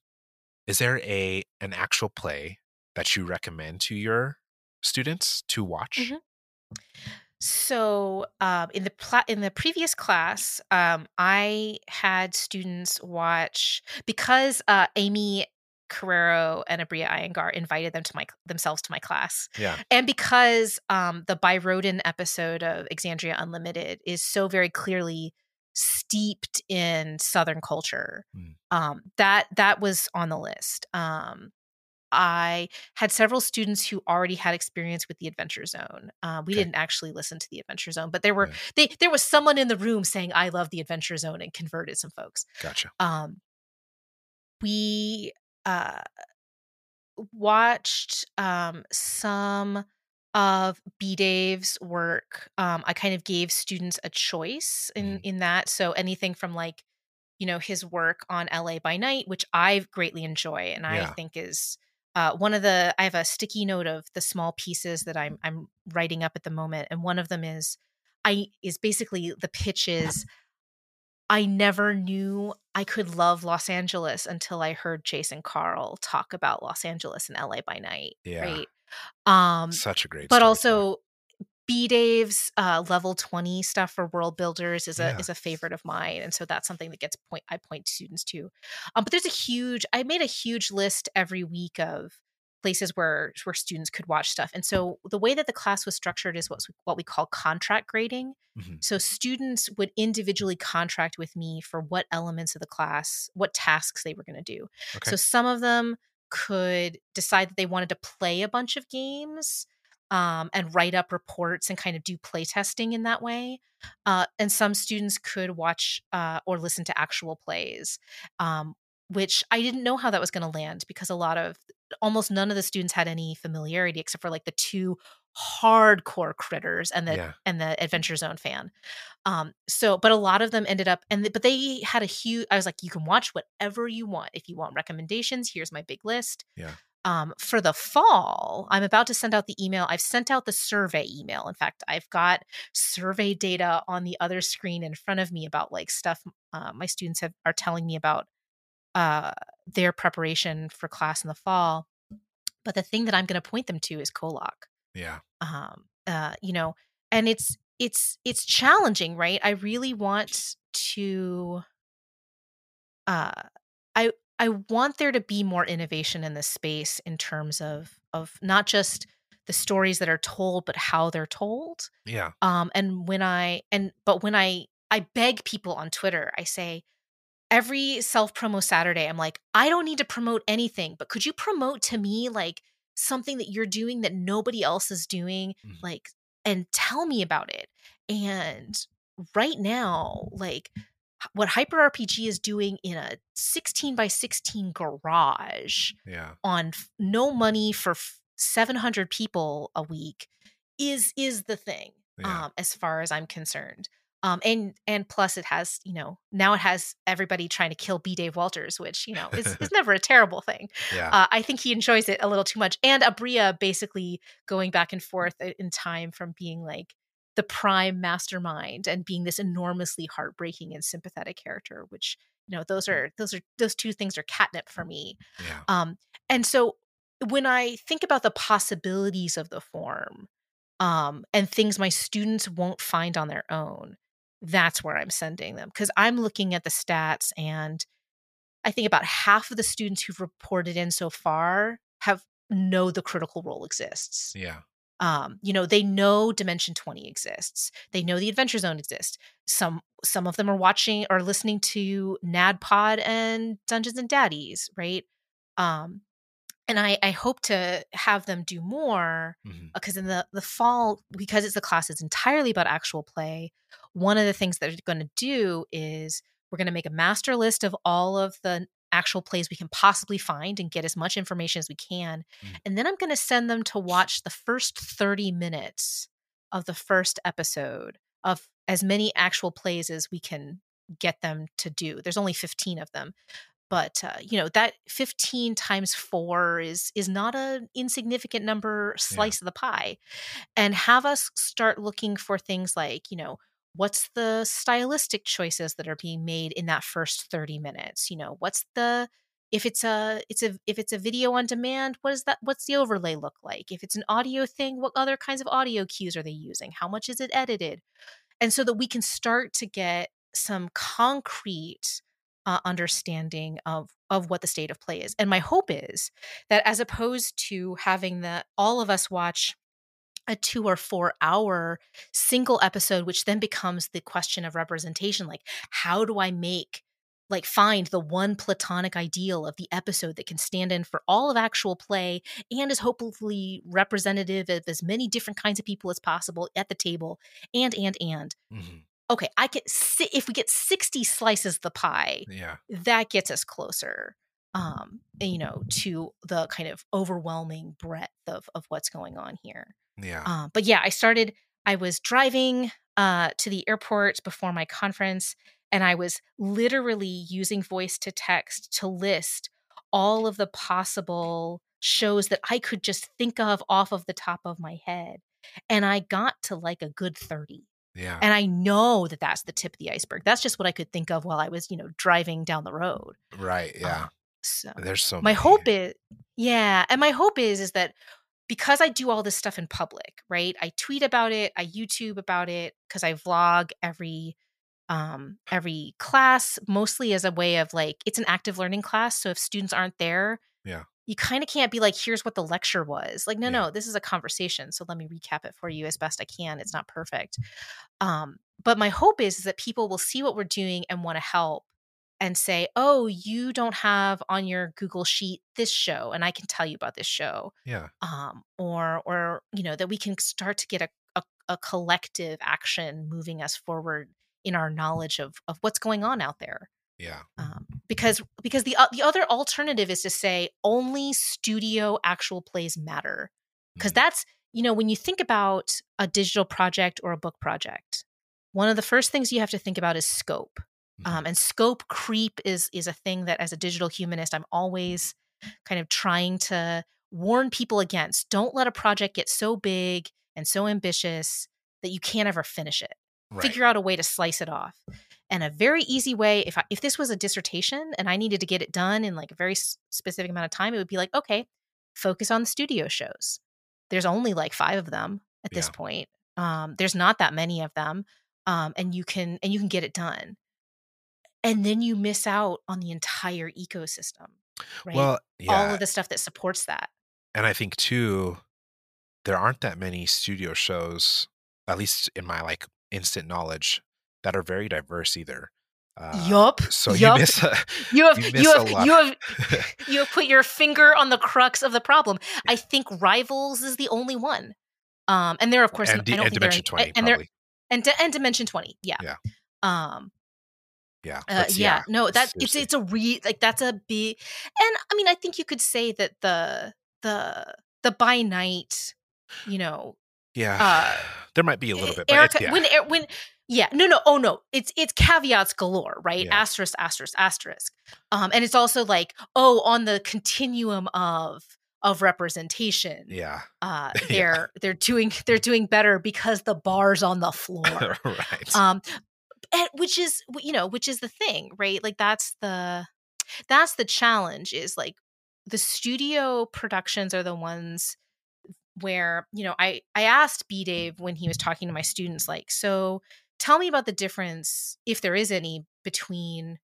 Speaker 1: is there a an actual play that you recommend to your students to watch
Speaker 2: Mhm. So, um, in the pla- in the previous class, um, I had students watch because uh, Aimee Carrero and Aabria Iyengar invited them to my themselves to my class,
Speaker 1: yeah
Speaker 2: and because um, the Byroden episode of Exandria Unlimited is so very clearly steeped in Southern culture,
Speaker 1: Mm.
Speaker 2: um, that that was on the list. Um, I had several students who already had experience with the Adventure Zone. Uh, we
Speaker 1: Okay.
Speaker 2: didn't actually listen to the Adventure Zone, but there were
Speaker 1: Yeah.
Speaker 2: they there was someone in the room saying, "I love the Adventure Zone," and converted some folks.
Speaker 1: gotcha
Speaker 2: Um, we uh, watched um, some of B Dave's work. Um, I kind of gave students a choice in
Speaker 1: Mhm.
Speaker 2: in that. So anything from like, you know, his work on LA by Night, which I greatly enjoy, and I think is uh, one of the. I have a sticky note of the small pieces that I'm I'm writing up at the moment, and one of them is I is basically the pitch is I never knew I could love Los Angeles until I heard Jason Carl talk about Los Angeles and LA by night.
Speaker 1: Yeah.
Speaker 2: Right. Um,
Speaker 1: Such a great
Speaker 2: but also B Dave's uh, level 20 stuff for world builders is a
Speaker 1: Yeah.
Speaker 2: is a favorite of mine. And so that's something that gets point I point students to. Um, but there's a huge I made a huge list every week of places where where students could watch stuff. And so the way that the class was structured is what's what we call contract grading.
Speaker 1: Mhm.
Speaker 2: So students would individually contract with me for what elements of the class, what tasks they were going to do.
Speaker 1: Okay.
Speaker 2: So some of them could decide that they wanted to play a bunch of games um, and write up reports and kind of do play testing in that way. Uh, and some students could watch uh, or listen to actual plays, um, which I didn't know how that was going to land because a lot of almost none of the students had any familiarity except for like the two hardcore critters and the
Speaker 1: yeah.
Speaker 2: and the Adventure Zone fan. Um, so, but a lot of them ended up, and th- but they had a huge. I was like, you can watch whatever you want. If you want recommendations, here's my big list.
Speaker 1: Yeah.
Speaker 2: Um, for the fall, I'm about to send out the email. I've sent out the survey email. In fact, I've got survey data on the other screen in front of me about like stuff uh, my students have are telling me about uh, their preparation for class in the fall. But the thing that I'm going to point them to is Kollok
Speaker 1: Yeah.
Speaker 2: um uh you know and it's it's it's challenging right i really want to uh i i want there to be more innovation in this space in terms of of not just the stories that are told but how they're told
Speaker 1: Yeah.
Speaker 2: um and when i and but when i i beg people on twitter i say every self promo saturday i'm like i don't need to promote anything but could you promote to me like something that you're doing that nobody else is doing
Speaker 1: Mhm.
Speaker 2: like and tell me about it and right now like what hyper rpg is doing in a 16 by 16 garage
Speaker 1: Yeah.
Speaker 2: on f- no money for f- 700 people a week is is the thing
Speaker 1: Yeah.
Speaker 2: um as far as i'm concerned um and and plus it has you know now it has everybody trying to kill b. Dave walters which you know is, is never a terrible thing.
Speaker 1: Yeah.
Speaker 2: uh, i think he enjoys it a little too much. And Aabria basically going back and forth in time from being like the prime mastermind and being this enormously heartbreaking and sympathetic character which you know those are those are those two things are catnip for me.
Speaker 1: Yeah.
Speaker 2: um, and so when I think about the possibilities of the form um, and things my students won't find on their own, that's where I'm sending them because I'm looking at the stats and I think about half of the students who've reported in so far have know the critical role exists.
Speaker 1: Yeah.
Speaker 2: Um, you know, they know Dimension 20 exists. They know the Adventure Zone exists. Some some of them are watching or listening to NADDPOD and Dungeons and Daddies, right? Um, and I, I hope to have them do more because in the the fall, because it's the class is entirely about actual play. One of the things that they're going to do is we're going to make a master list of all of the actual plays we can possibly find and get as much information as we can.
Speaker 1: Mm.
Speaker 2: And then I'm going to send them to watch the first 30 minutes of the first episode of as many actual plays as we can get them to do. There's only 15 of them. But uh, you know that 15 times four is is not an insignificant number slice of the pie, and have us start looking for things like you know what's the stylistic choices that are being made in that first 30 minutes? You know what's the if it's a it's a if it's a video on demand what is that what's the overlay look like? If it's an audio thing what other kinds of audio cues are they using? How much is it edited? And so that we can start to get some concrete uh, understanding of of what the state of play is. And my hope is that as opposed to having the all of us watch a two or four hour single episode which then becomes the question of representation like how do i make like find the one platonic ideal of the episode that can stand in for all of actual play and is hopefully representative of as many different kinds of people as possible at the table and and and
Speaker 1: Mhm.
Speaker 2: okay i can si- if we get 60 slices of the pie
Speaker 1: Yeah.
Speaker 2: that gets us closer um you know to the kind of overwhelming breadth of of what's going on here
Speaker 1: Yeah.
Speaker 2: uh, but yeah, I started, I was driving uh, to the airport before my conference, and I was literally using voice to text to list all of the possible shows that I could just think of off of the top of my head. And I got to like a good 30.
Speaker 1: Yeah.
Speaker 2: And I know that that's the tip of the iceberg. That's just what I could think of while I was, you know, driving down the road.
Speaker 1: right. Yeah.
Speaker 2: Um, so
Speaker 1: There's so
Speaker 2: my
Speaker 1: many.
Speaker 2: hope is yeah and my hope is is that because i do all this stuff in public right i tweet about it i youtube about it because i vlog every um every class mostly as a way of like it's an active learning class so if students aren't there
Speaker 1: Yeah.
Speaker 2: you kind of can't be like here's what the lecture was like no
Speaker 1: Yeah.
Speaker 2: no this is a conversation so let me recap it for you as best i can it's not perfect um but my hope is, is that people will see what we're doing and want to help and say, "Oh, you don't have on your Google sheet this show, and I can tell you about this show,"
Speaker 1: Yeah.
Speaker 2: um, or or you know that we can start to get a, a a collective action moving us forward in our knowledge of of what's going on out there.
Speaker 1: Yeah.
Speaker 2: Um, because because the uh, the other alternative is to say only studio actual plays matter because
Speaker 1: Mhm.
Speaker 2: that's you know when you think about a digital project or a book project one of the first things you have to think about is scope Um, and scope creep is is a thing that as a digital humanist i'm always kind of trying to warn people against. Don't let a project get so big and so ambitious that you can't ever finish it.
Speaker 1: Right.
Speaker 2: figure out a way to slice it off. And a very easy way if I, if this was a dissertation and i needed to get it done in like a very specific amount of time it would be like okay focus on the studio shows. There's only like five of them at this
Speaker 1: Yeah.
Speaker 2: point. Um, there's not that many of them. Um, and you can and you can get it done and then you miss out on the entire ecosystem right
Speaker 1: Well, yeah.
Speaker 2: all of the stuff that supports that
Speaker 1: and I think too, there aren't that many studio shows, at least in my like instant knowledge, that are very diverse either. Uh,
Speaker 2: yup
Speaker 1: So
Speaker 2: yup.
Speaker 1: you miss a,
Speaker 2: you have
Speaker 1: you
Speaker 2: you, have you have you have put your finger on the crux of the problem. I think Rivals is the only one. Um, and they're of course
Speaker 1: and,
Speaker 2: I don't
Speaker 1: and
Speaker 2: think they're
Speaker 1: Dimension Twenty
Speaker 2: and they're
Speaker 1: probably.
Speaker 2: and, and Dimension Twenty, yeah,
Speaker 1: Yeah.
Speaker 2: Um,
Speaker 1: Yeah.
Speaker 2: uh,
Speaker 1: but
Speaker 2: yeah, no, that it's
Speaker 1: seriously.
Speaker 2: it's a re like that's a big, and I mean I think you could say that the the the by night, you know,
Speaker 1: yeah.
Speaker 2: uh,
Speaker 1: there might be a little bit, but
Speaker 2: Erica
Speaker 1: yeah.
Speaker 2: when Er- when yeah no no oh no it's it's caveats galore right
Speaker 1: Yeah.
Speaker 2: asterisk asterisk asterisk um and it's also like oh on the continuum of of representation
Speaker 1: yeah.
Speaker 2: uh they're they're doing they're doing better because the bar's on the floor
Speaker 1: right.
Speaker 2: um and which is you know which is the thing right? Like that's the that's the challenge is like the studio productions are the ones where you know i i asked b dave when he was talking to my students like so tell me about the difference if there is any between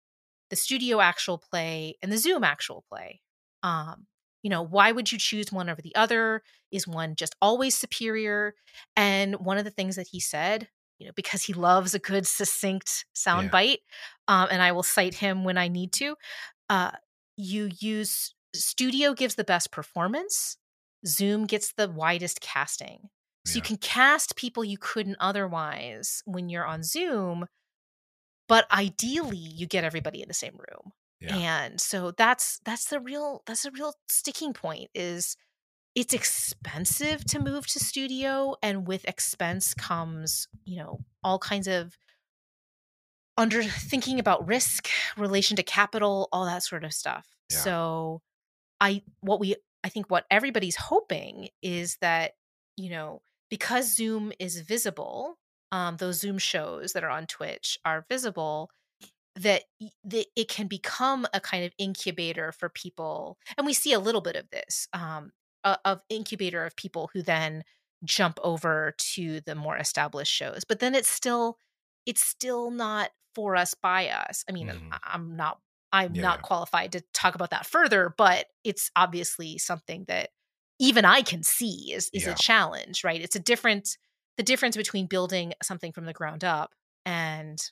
Speaker 2: the studio actual play and the zoom actual play. Um you know why would you choose one over the other? Is one just always superior? And one of the things that he said you know because he loves a good succinct sound
Speaker 1: Yeah.
Speaker 2: bite um, and i will cite him when i need to uh, you use studio gives the best performance zoom gets the widest casting so you can cast people you couldn't otherwise when you're on zoom but ideally you get everybody in the same room
Speaker 1: Yeah.
Speaker 2: and so that's that's the real that's a real sticking point is it's expensive to move to studio and with expense comes you know all kinds of under thinking about risk relation to capital all that sort of stuff
Speaker 1: Yeah.
Speaker 2: so i what we i think what everybody's hoping is that you know because zoom is visible um those zoom shows that are on twitch are visible that, that it can become a kind of incubator for people and we see a little bit of this um a- of incubator of people who then jump over to the more established shows but then it's still it's still not for us by us i mean
Speaker 1: Mhm.
Speaker 2: I- i'm not i'm
Speaker 1: Yeah,
Speaker 2: not
Speaker 1: yeah.
Speaker 2: qualified to talk about that further but it's obviously something that even i can see is is
Speaker 1: Yeah.
Speaker 2: a challenge right it's a different the difference between building something from the ground up and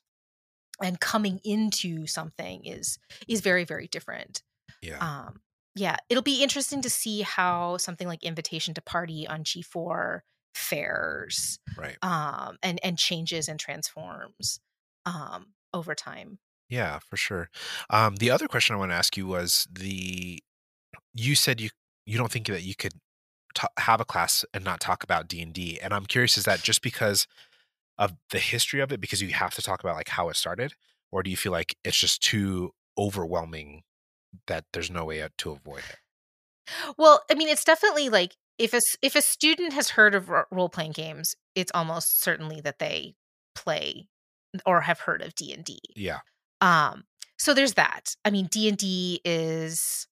Speaker 2: and coming into something is is very very different
Speaker 1: Yeah.
Speaker 2: um yeah it'll be interesting to see how something like invitation to party on g4 fares
Speaker 1: right.
Speaker 2: um and and changes and transforms um over time
Speaker 1: Yeah, for sure. Um, the other question I want to ask you was the you said you you don't think that you could ta have a class and not talk about D and D, and I'm curious is that just because of the history of it, because you have to talk about like how it started, or do you feel like it's just too overwhelming that there's no way out to avoid it?
Speaker 2: well i mean it's definitely like if a if a student has heard of role playing games it's almost certainly that they play or have heard of D&D.
Speaker 1: Yeah.
Speaker 2: Um so there's that. I mean D&D is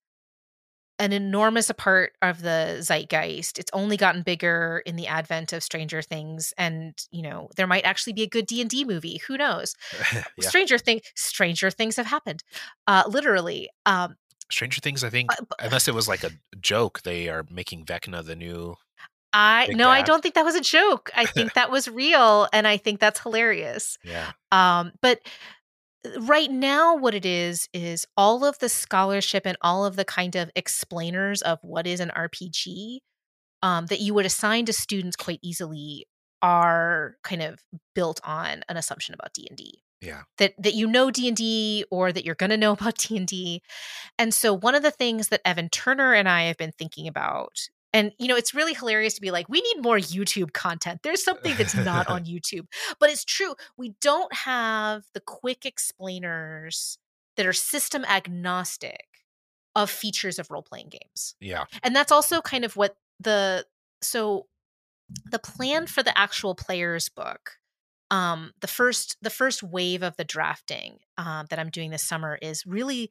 Speaker 2: an enormous part of the zeitgeist. It's only gotten bigger in the advent of Stranger Things, and you know there might actually be a good D and D movie. Who knows?
Speaker 1: yeah.
Speaker 2: Stranger thing, Stranger Things have happened, uh, literally. Um,
Speaker 1: Stranger Things, I think,
Speaker 2: uh, b-
Speaker 1: unless it was like a joke, they are making Vecna the new.
Speaker 2: I no, I don't think that was a joke. I think that was real, and I think that's hilarious.
Speaker 1: Yeah.
Speaker 2: Um, but right now, what it is is all of the scholarship and all of the kind of explainers of what is an RPG um, that you would assign to students quite easily are kind of built on an assumption about D and D.
Speaker 1: Yeah.
Speaker 2: That that you know D and D or that you're going to know about D and D, and so one of the things that Evan Torner and I have been thinking about. And you know, it's really hilarious to be like, we need more YouTube content. There's something that's not on YouTube. But it's true. We don't have the quick explainers that are system agnostic of features of role-playing games
Speaker 1: Yeah.
Speaker 2: and that's also kind of what the so the plan for the actual players book um the first the first wave of the drafting um, that i'm doing this summer is really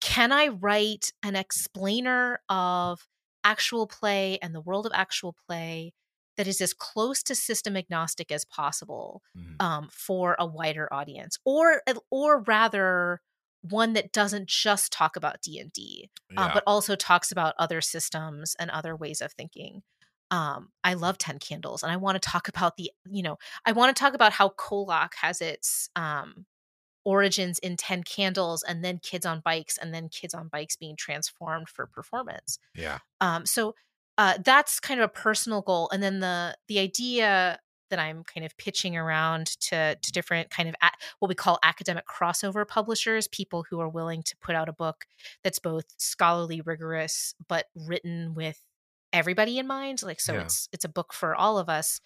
Speaker 2: can i write an explainer of actual play and the world of actual play that is as close to system agnostic as possible
Speaker 1: Mhm.
Speaker 2: um, for a wider audience or or rather one that doesn't just talk about d&d uh, but also talks about other systems and other ways of thinking. Um, I love Ten Candles, and I want to talk about the, you know, I want to talk about how Kollok has its um, origins in Ten Candles, and then Kids on Bikes, and then Kids on Bikes being transformed for performance.
Speaker 1: yeah.
Speaker 2: Um, so uh, that's kind of a personal goal, and then the the idea that I'm kind of pitching around to to different kind of a, what we call academic crossover publishers, people who are willing to put out a book that's both scholarly, rigorous, but written with everybody in mind. Like so,
Speaker 1: Yeah.
Speaker 2: it's it's a book for all of us.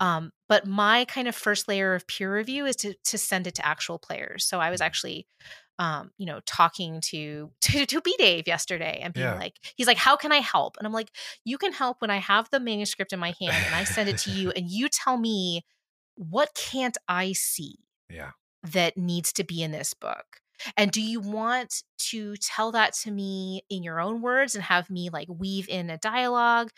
Speaker 2: Um, but my kind of first layer of peer review is to to send it to actual players. So I was
Speaker 1: Mhm.
Speaker 2: actually um, you know, talking to to, to B Dave yesterday and being
Speaker 1: Yeah.
Speaker 2: like, he's like, how can I help? And I'm like, you can help when I have the manuscript in my hand and I send it to you and you tell me what can't I see
Speaker 1: Yeah.
Speaker 2: that needs to be in this book? And do you want to tell that to me in your own words and have me like weave in a dialogue?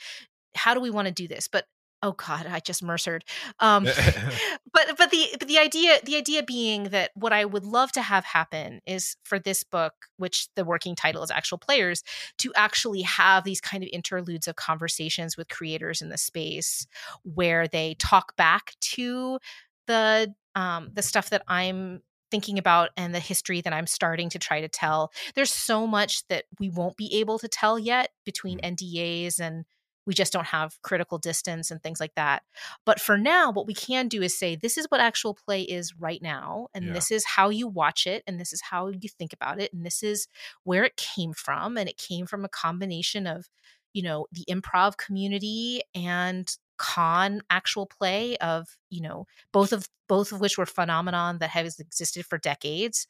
Speaker 2: How do we want to do this? But oh god, I just mercered. Um but but the but the idea the idea being that what I would love to have happen is for this book, which the working title is actual players, to actually have these kind of interludes of conversations with creators in the space where they talk back to the um the stuff that I'm thinking about and the history that I'm starting to try to tell. There's so much that we won't be able to tell yet between mm-hmm. NDAs and we just don't have critical distance and things like that. But for now, what we can do is say, this is what actual play is right now. And
Speaker 1: Yeah.
Speaker 2: this is how you watch it. And this is how you think about it. And this is where it came from. And it came from a combination of, you know, the improv community and con actual play of, you know, both of both of which were phenomenon that has existed for decades.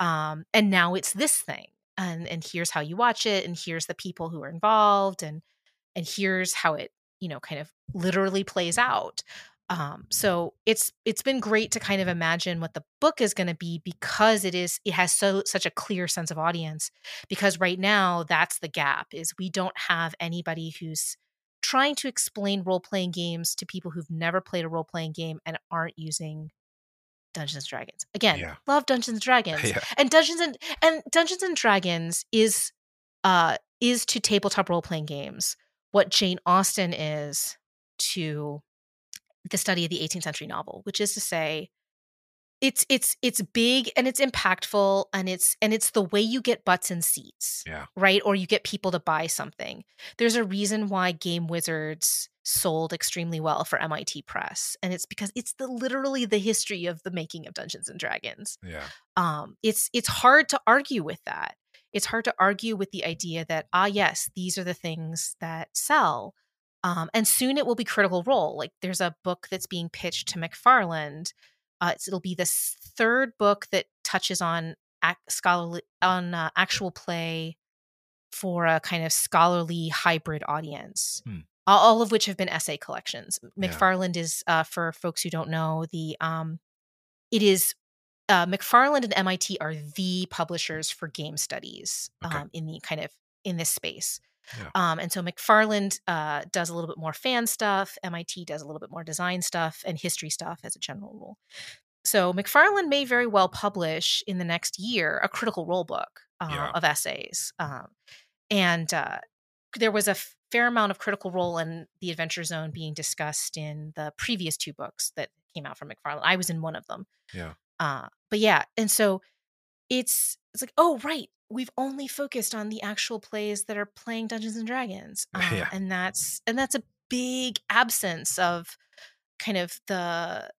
Speaker 2: Um, and now it's this thing. And and here's how you watch it, and here's the people who are involved, and and here's how it you know kind of literally plays out um so it's it's been great to kind of imagine what the book is going to be because it is it has so such a clear sense of audience because right now that's the gap is we don't have anybody who's trying to explain role-playing games to people who've never played a role-playing game and aren't using Dungeons and Dragons. Again,
Speaker 1: Yeah.
Speaker 2: love Dungeons and Dragons
Speaker 1: Yeah.
Speaker 2: and Dungeons and and Dungeons and Dragons is uh is to tabletop role playing games what Jane Austen is to the study of the 18th century novel, which is to say it's it's it's big and it's impactful and it's and it's the way you get butts in seats
Speaker 1: Yeah.
Speaker 2: right or you get people to buy something there's a reason why game wizards sold extremely well for mit press and it's because it's the literally the history of the making of dungeons and dragons
Speaker 1: Yeah.
Speaker 2: um, it's it's hard to argue with that. It's hard to argue with the idea that ah yes, these are the things that sell, um, and soon it will be Critical Role. Like there's a book that's being pitched to McFarland. Uh, it's, it'll be the third book that touches on ac- scholarly on uh, actual play for a kind of scholarly hybrid audience.
Speaker 1: Hmm.
Speaker 2: All of which have been essay collections.
Speaker 1: Yeah.
Speaker 2: McFarland is, uh, for folks who don't know, the um, it is uh, McFarland and MIT are the publishers for game studies
Speaker 1: Okay.
Speaker 2: um, in the kind of in this space.
Speaker 1: Yeah.
Speaker 2: Um, and so McFarland uh, does a little bit more fan stuff. MIT does a little bit more design stuff and history stuff as a general rule. So McFarland may very well publish in the next year a critical role book uh,
Speaker 1: Yeah.
Speaker 2: of essays. Um, and uh, there was a f- fair amount of critical role in the Adventure Zone being discussed in the previous two books that came out from McFarland. I was in one of them.
Speaker 1: Yeah.
Speaker 2: Uh, but yeah, and so it's it's like, oh right, we've only focused on the actual plays that are playing Dungeons and Dragons, uh,
Speaker 1: Yeah.
Speaker 2: and that's and that's a big absence of kind of the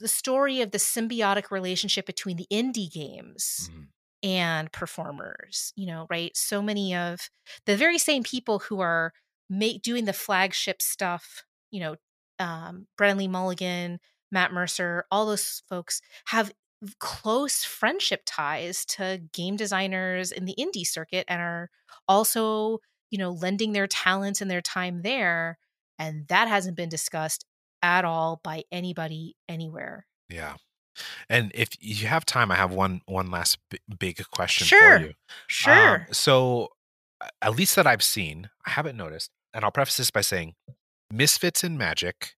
Speaker 2: the story of the symbiotic relationship between the indie games
Speaker 1: Mhm.
Speaker 2: and performers you know right so many of the very same people who are make, doing the flagship stuff you know um, Mulligan, Matt Mercer, all those folks have close friendship ties to game designers in the indie circuit and are also, you know, lending their talents and their time there. And that hasn't been discussed at all by anybody anywhere.
Speaker 1: Yeah. And if you have time, I have one one last b- big question
Speaker 2: Sure.
Speaker 1: for you. Um,
Speaker 2: Sure.
Speaker 1: so, at least that I've seen, I haven't noticed, and I'll preface this by saying, Misfits and Magic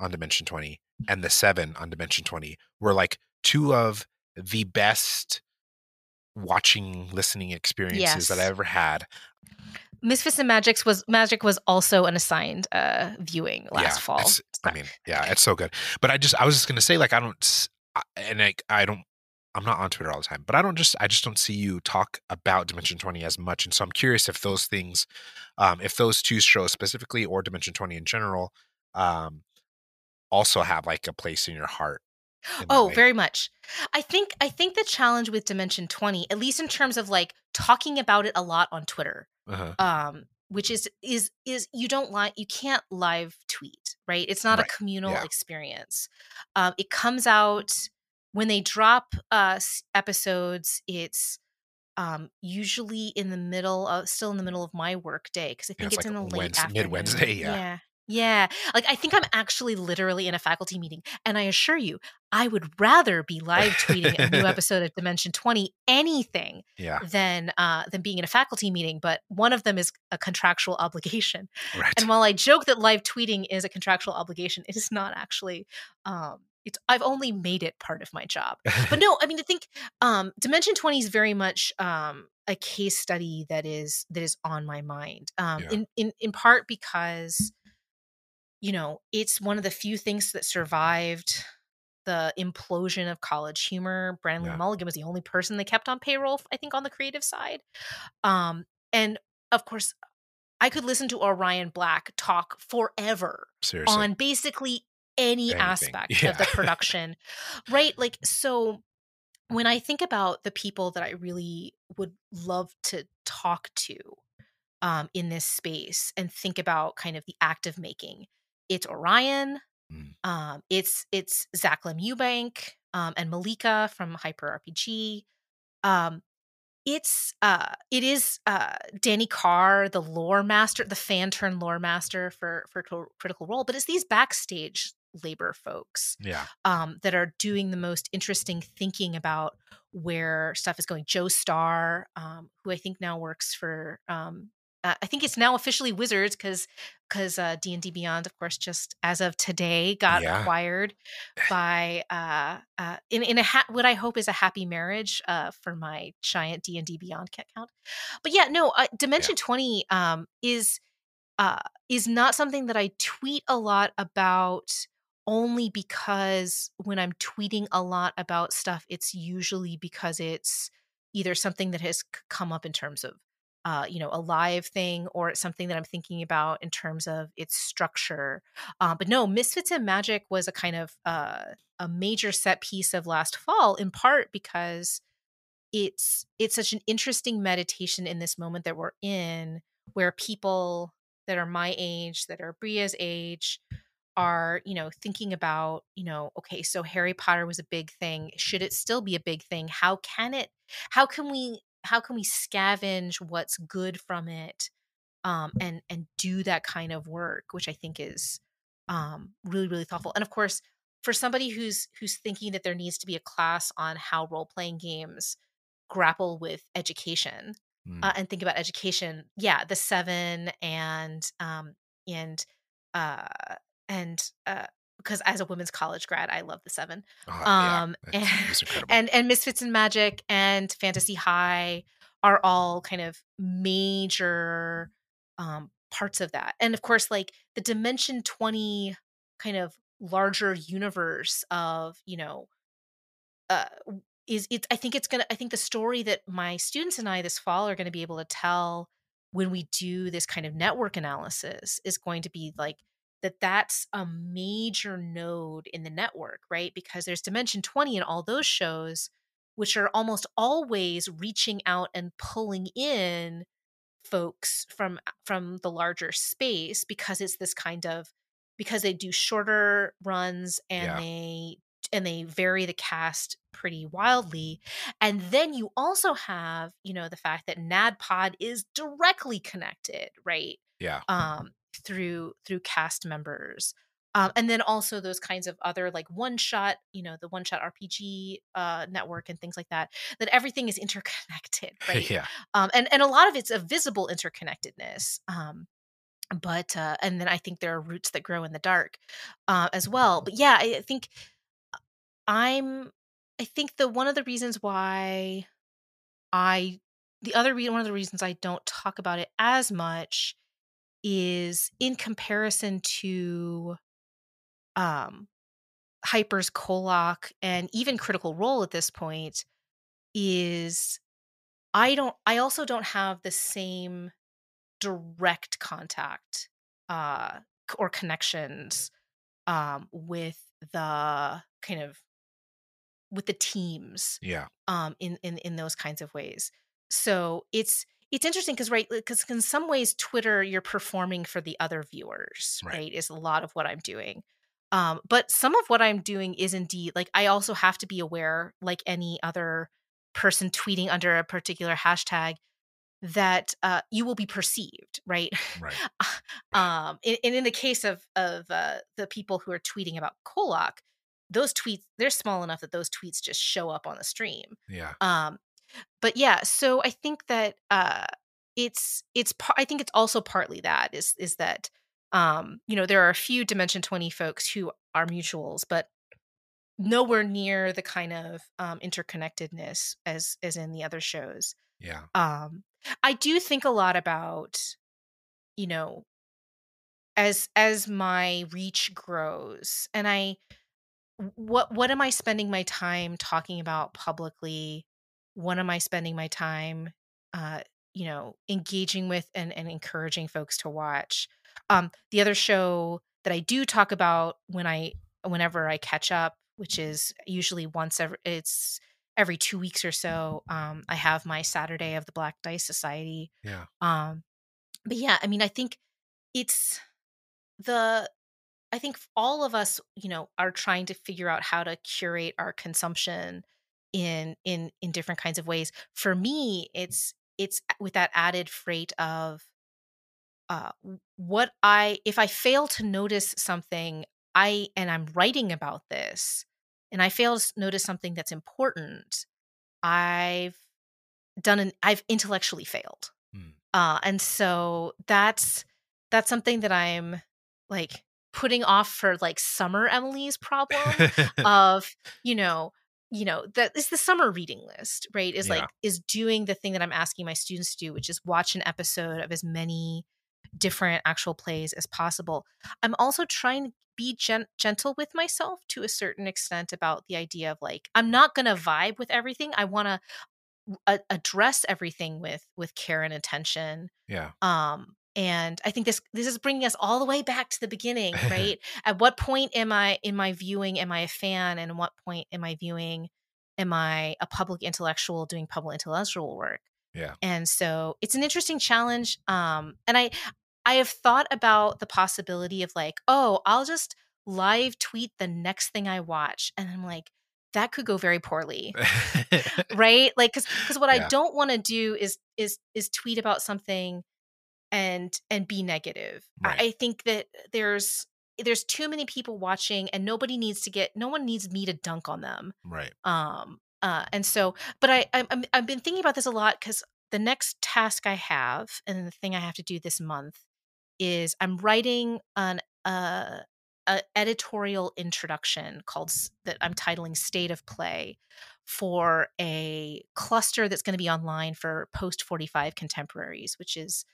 Speaker 1: on Dimension Twenty and the Seven on Dimension Twenty were like two of the best watching, listening experiences that I
Speaker 2: Yes.
Speaker 1: ever had.
Speaker 2: Misfits and Magics was Magic was also an assigned uh viewing last
Speaker 1: yeah,
Speaker 2: fall.
Speaker 1: I mean, yeah, it's so good. But I just, I was just gonna say, like, I don't, and I, I don't, I'm not on Twitter all the time, but I don't just, I just don't see you talk about Dimension Twenty as much, and so I'm curious if those things, um, if those two shows specifically or Dimension Twenty in general, um, also have like a place in your heart.
Speaker 2: Oh,
Speaker 1: way.
Speaker 2: very much. I think I think the challenge with Dimension 20, at least in terms of like talking about it a lot on Twitter,
Speaker 1: Uh-huh.
Speaker 2: um, which is is is you don't like you can't live tweet, right? It's not
Speaker 1: Right.
Speaker 2: a communal
Speaker 1: Yeah.
Speaker 2: experience. Um, it comes out when they drop uh episodes, it's um usually in the middle of still in the middle of my work day because I
Speaker 1: Yeah,
Speaker 2: think
Speaker 1: it's
Speaker 2: it's,
Speaker 1: like
Speaker 2: in the late
Speaker 1: Wednes-
Speaker 2: afternoon.
Speaker 1: mid-Wednesday, yeah.
Speaker 2: yeah. Yeah. Like I think I'm actually literally in a faculty meeting. And I assure you, I would rather be live tweeting a new episode of Dimension 20 anything
Speaker 1: Yeah,
Speaker 2: than uh than being in a faculty meeting. But one of them is a contractual obligation.
Speaker 1: right.
Speaker 2: And while I joke that live tweeting is a contractual obligation, it is not actually um it's I've only made it part of my job but no i mean i think um dimension 20 is very much um a case study that is that is on my mind um
Speaker 1: Yeah.
Speaker 2: in, in in part because you know it's one of the few things that survived the implosion of college humor Brennan
Speaker 1: Yeah.
Speaker 2: mulligan was the only person they kept on payroll i think on the creative side um and of course i could listen to orion black talk forever
Speaker 1: Seriously.
Speaker 2: on basically any
Speaker 1: Anything.
Speaker 2: aspect
Speaker 1: Yeah.
Speaker 2: of the production right like so when i think about the people that i really would love to talk to um, in this space and think about kind of the act of making it's orion
Speaker 1: Mm.
Speaker 2: um, it's it's zach lim eubank um, and malika from hyper rpg um, it's uh it is uh Dani Carr the lore master the fan turn lore master for for critical role but it's these backstage labor folks
Speaker 1: yeah.
Speaker 2: um that are doing the most interesting thinking about where stuff is going joe starr um who i think now works for um uh, i think it's now officially wizards because because uh d&d beyond of course just as of today got
Speaker 1: Yeah.
Speaker 2: acquired by uh uh in, in a ha- what i hope is a happy marriage uh for my giant d&d beyond cat count but yeah no uh, dimension 20 um is uh is not something that i tweet a lot about only because when i'm tweeting a lot about stuff it's usually because it's either something that has come up in terms of uh, you know, a live thing, or something that I'm thinking about in terms of its structure. Uh, but no, Misfits and Magic was a kind of uh, a major set piece of last fall, in part because it's it's such an interesting meditation in this moment that we're in, where people that are my age, that are Bria's age, are you know thinking about you know okay so harry potter was a big thing should it still be a big thing how can it how can we how can we scavenge what's good from it um and and do that kind of work which i think is um really really thoughtful and of course for somebody who's who's thinking that there needs to be a class on how role playing games grapple with education
Speaker 1: Mm.
Speaker 2: uh, and think about education, yeah, the seven and um and uh and uh because as a women's college grad, I love the seven.
Speaker 1: Oh, yeah,
Speaker 2: Um
Speaker 1: it's, it's
Speaker 2: and and Misfits and Magic and Fantasy High are all kind of major um parts of that. And of course, like the Dimension 20 kind of larger universe of, you know, uh is it I think it's gonna I think the story that my students and I this fall are gonna be able to tell when we do this kind of network analysis is going to be like that that's a major node in the network, right? Because there's Dimension 20 in all those shows, which are almost always reaching out and pulling in folks from from the larger space because it's this kind of because they do shorter runs and
Speaker 1: Yeah.
Speaker 2: they and they vary the cast pretty wildly and then you also have you know the fact that NADDPOD is directly connected right
Speaker 1: yeah.
Speaker 2: um through through cast members um, and then also those kinds of other like one shot you know the one shot rpg uh network and things like that that everything is interconnected right
Speaker 1: yeah.
Speaker 2: um, and and a lot of it's a visible interconnectedness um, but uh, and then i think there are roots that grow in the dark uh, as well but yeah I, I think i'm i think the one of the reasons why i the other re- one of the reasons i don't talk about it as much is in comparison to um hyper's Kollok and even critical role at this point is I don't I also don't have the same direct contact uh or connections um with the kind of with the teams
Speaker 1: Yeah.
Speaker 2: um in in in those kinds of ways. So it's it's interesting because right because in some ways Twitter you're performing for the other viewers,
Speaker 1: Right.
Speaker 2: right. Is a lot of what I'm doing. Um, but some of what I'm doing is indeed like I also have to be aware, like any other person tweeting under a particular hashtag, that uh, you will be perceived, right?
Speaker 1: Right.
Speaker 2: um, and, and in the case of of uh, the people who are tweeting about Kollok, those tweets they're small enough that those tweets just show up on the stream.
Speaker 1: Yeah.
Speaker 2: Um, but yeah, so I think that uh, it's it's par- I think it's also partly that is is that um, you know there are a few Dimension Twenty folks who are mutuals, but nowhere near the kind of um, interconnectedness as as in the other shows.
Speaker 1: Yeah.
Speaker 2: Um, I do think a lot about you know as as my reach grows and I what what am I spending my time talking about publicly? What am I spending my time uh you know engaging with and, and encouraging folks to watch? Um the other show that I do talk about when I whenever I catch up, which is usually once every it's every two weeks or so, um, I have my Saturday of the Black Dice Society.
Speaker 1: Yeah.
Speaker 2: Um but yeah, I mean I think it's the I think all of us, you know, are trying to figure out how to curate our consumption in in in different kinds of ways. For me, it's it's with that added freight of uh what I if I fail to notice something, I and I'm writing about this and I fail to notice something that's important, I've done an I've intellectually failed.
Speaker 1: Hmm.
Speaker 2: Uh and so that's that's something that I'm like putting off for like summer Emily's problem of you know you know that is the summer reading list right is like is doing the thing that i'm asking my students to do which is watch an episode of as many different actual plays as possible. I'm also trying to be gen- gentle with myself to a certain extent about the idea of like i'm not going to vibe with everything. I want to a- address everything with with care and attention
Speaker 1: yeah.
Speaker 2: um and i think this this is bringing us all the way back to the beginning right? At what point am i in my viewing am i a fan and at what point am i viewing am i a public intellectual doing public intellectual work?
Speaker 1: Yeah.
Speaker 2: and so it's an interesting challenge um and i i have thought about the possibility of like oh i'll just live tweet the next thing i watch and i'm like that could go very poorly. Right? Like because because what i don't want to do is is is tweet about something and and be negative I-
Speaker 1: Right.
Speaker 2: i think that there's there's too many people watching and nobody needs to get no one needs me to dunk on them
Speaker 1: Right.
Speaker 2: um uh and so but i I'm, I'm i've been thinking about this a lot because the next task i have and the thing i have to do this month is i'm writing an uh a editorial introduction called that i'm titling state of play for a cluster that's going to be online for post 45 contemporaries which is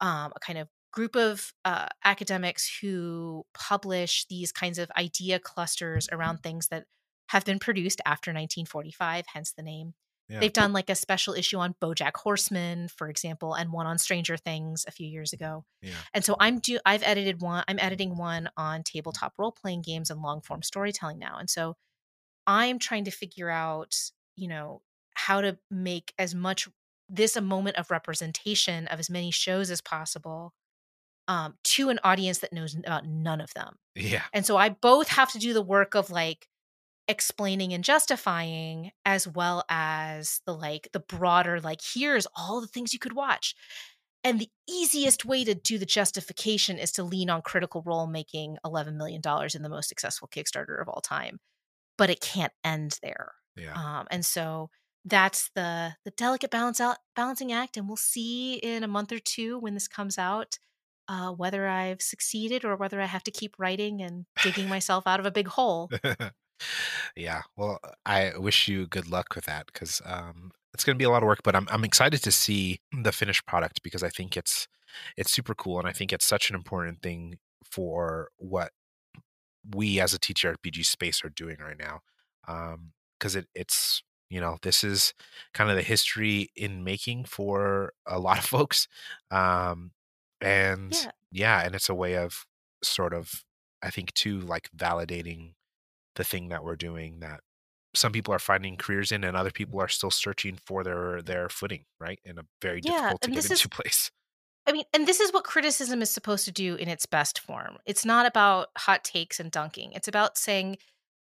Speaker 2: um, a kind of group of uh, academics who publish these kinds of idea clusters around things that have been produced after 1945, hence the name.
Speaker 1: Yeah.
Speaker 2: They've done like a special issue on BoJack Horseman, for example, and one on Stranger Things a few years ago.
Speaker 1: Yeah.
Speaker 2: And so I'm do I've edited one. I'm editing one on tabletop role playing games and long form storytelling now. And so I'm trying to figure out, you know, how to make as much this a moment of representation of as many shows as possible um, to an audience that knows about none of them.
Speaker 1: Yeah.
Speaker 2: And so I both have to do the work of like explaining and justifying as well as the like the broader like here's all the things you could watch. And the easiest way to do the justification is to lean on critical role making $11 million in the most successful Kickstarter of all time. But it can't end there.
Speaker 1: Yeah.
Speaker 2: Um, and so that's the the delicate balance out balancing act, and we'll see in a month or two when this comes out uh, whether I've succeeded or whether I have to keep writing and digging myself out of a big hole.
Speaker 1: yeah. Well, I wish you good luck with that because um, it's going to be a lot of work. But I'm I'm excited to see the finished product because I think it's it's super cool and I think it's such an important thing for what we as a TTRPG space are doing right now. Because it it's you know this is kind of the history in making for a lot of folks, um, and
Speaker 2: Yeah.
Speaker 1: yeah, and it's a way of sort of I think too like validating the thing that we're doing that some people are finding careers in and other people are still searching for their their footing right in a very
Speaker 2: Yeah,
Speaker 1: difficult to get
Speaker 2: this is-
Speaker 1: into place
Speaker 2: I mean, and this is what criticism is supposed to do in its best form. It's not about hot takes and dunking. It's about saying,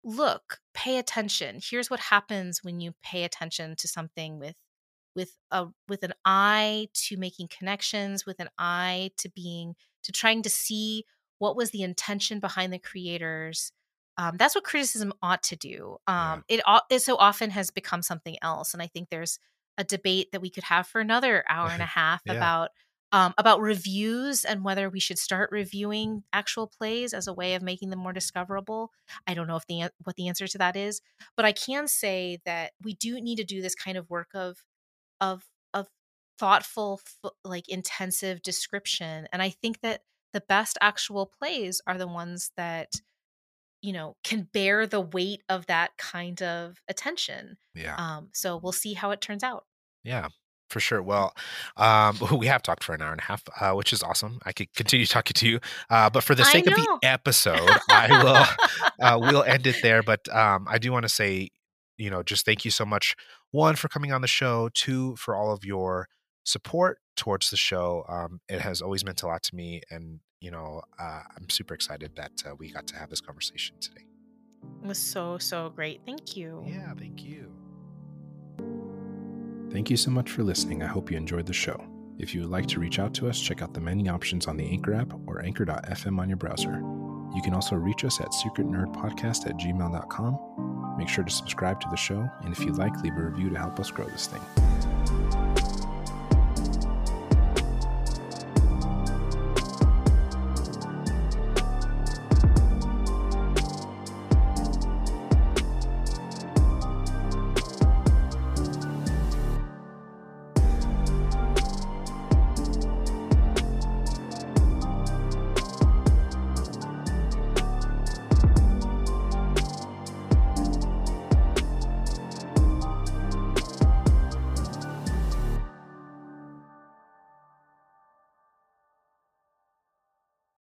Speaker 2: look, pay attention. Here's what happens when you pay attention to something with with a with an eye to making connections, with an eye to being to trying to see what was the intention behind the creators. Um, that's what criticism ought to do.
Speaker 1: Yeah.
Speaker 2: Um, it, au- it so often has become something else, and I think there's a debate that we could have for another hour and a half
Speaker 1: Yeah.
Speaker 2: about um, about reviews and whether we should start reviewing actual plays as a way of making them more discoverable. I don't know if the what the answer to that is, but I can say that we do need to do this kind of work of of of thoughtful, like intensive description. And I think that the best actual plays are the ones that you know can bear the weight of that kind of attention.
Speaker 1: yeah
Speaker 2: Um, so we'll see how it turns out.
Speaker 1: yeah for sure well um we have talked for an hour and a half uh, which is awesome i could continue talking to you uh but for the sake of the episode i will uh, we'll end it there. But um, I do want to say, you know, just thank you so much. One for coming on the show. Two for all of your support towards the show. Um, it has always meant a lot to me, and you know, uh, I'm super excited that uh, we got to have this conversation today.
Speaker 2: It was so so great. Thank you.
Speaker 1: Yeah, thank you.
Speaker 3: Thank you so much for listening. I hope you enjoyed the show. If you would like to reach out to us, check out the many options on the Anchor app or anchor.fm on your browser. You can also reach us at secretnerdpodcast at gmail.com. Make sure to subscribe to the show, and if you'd like, leave a review to help us grow this thing.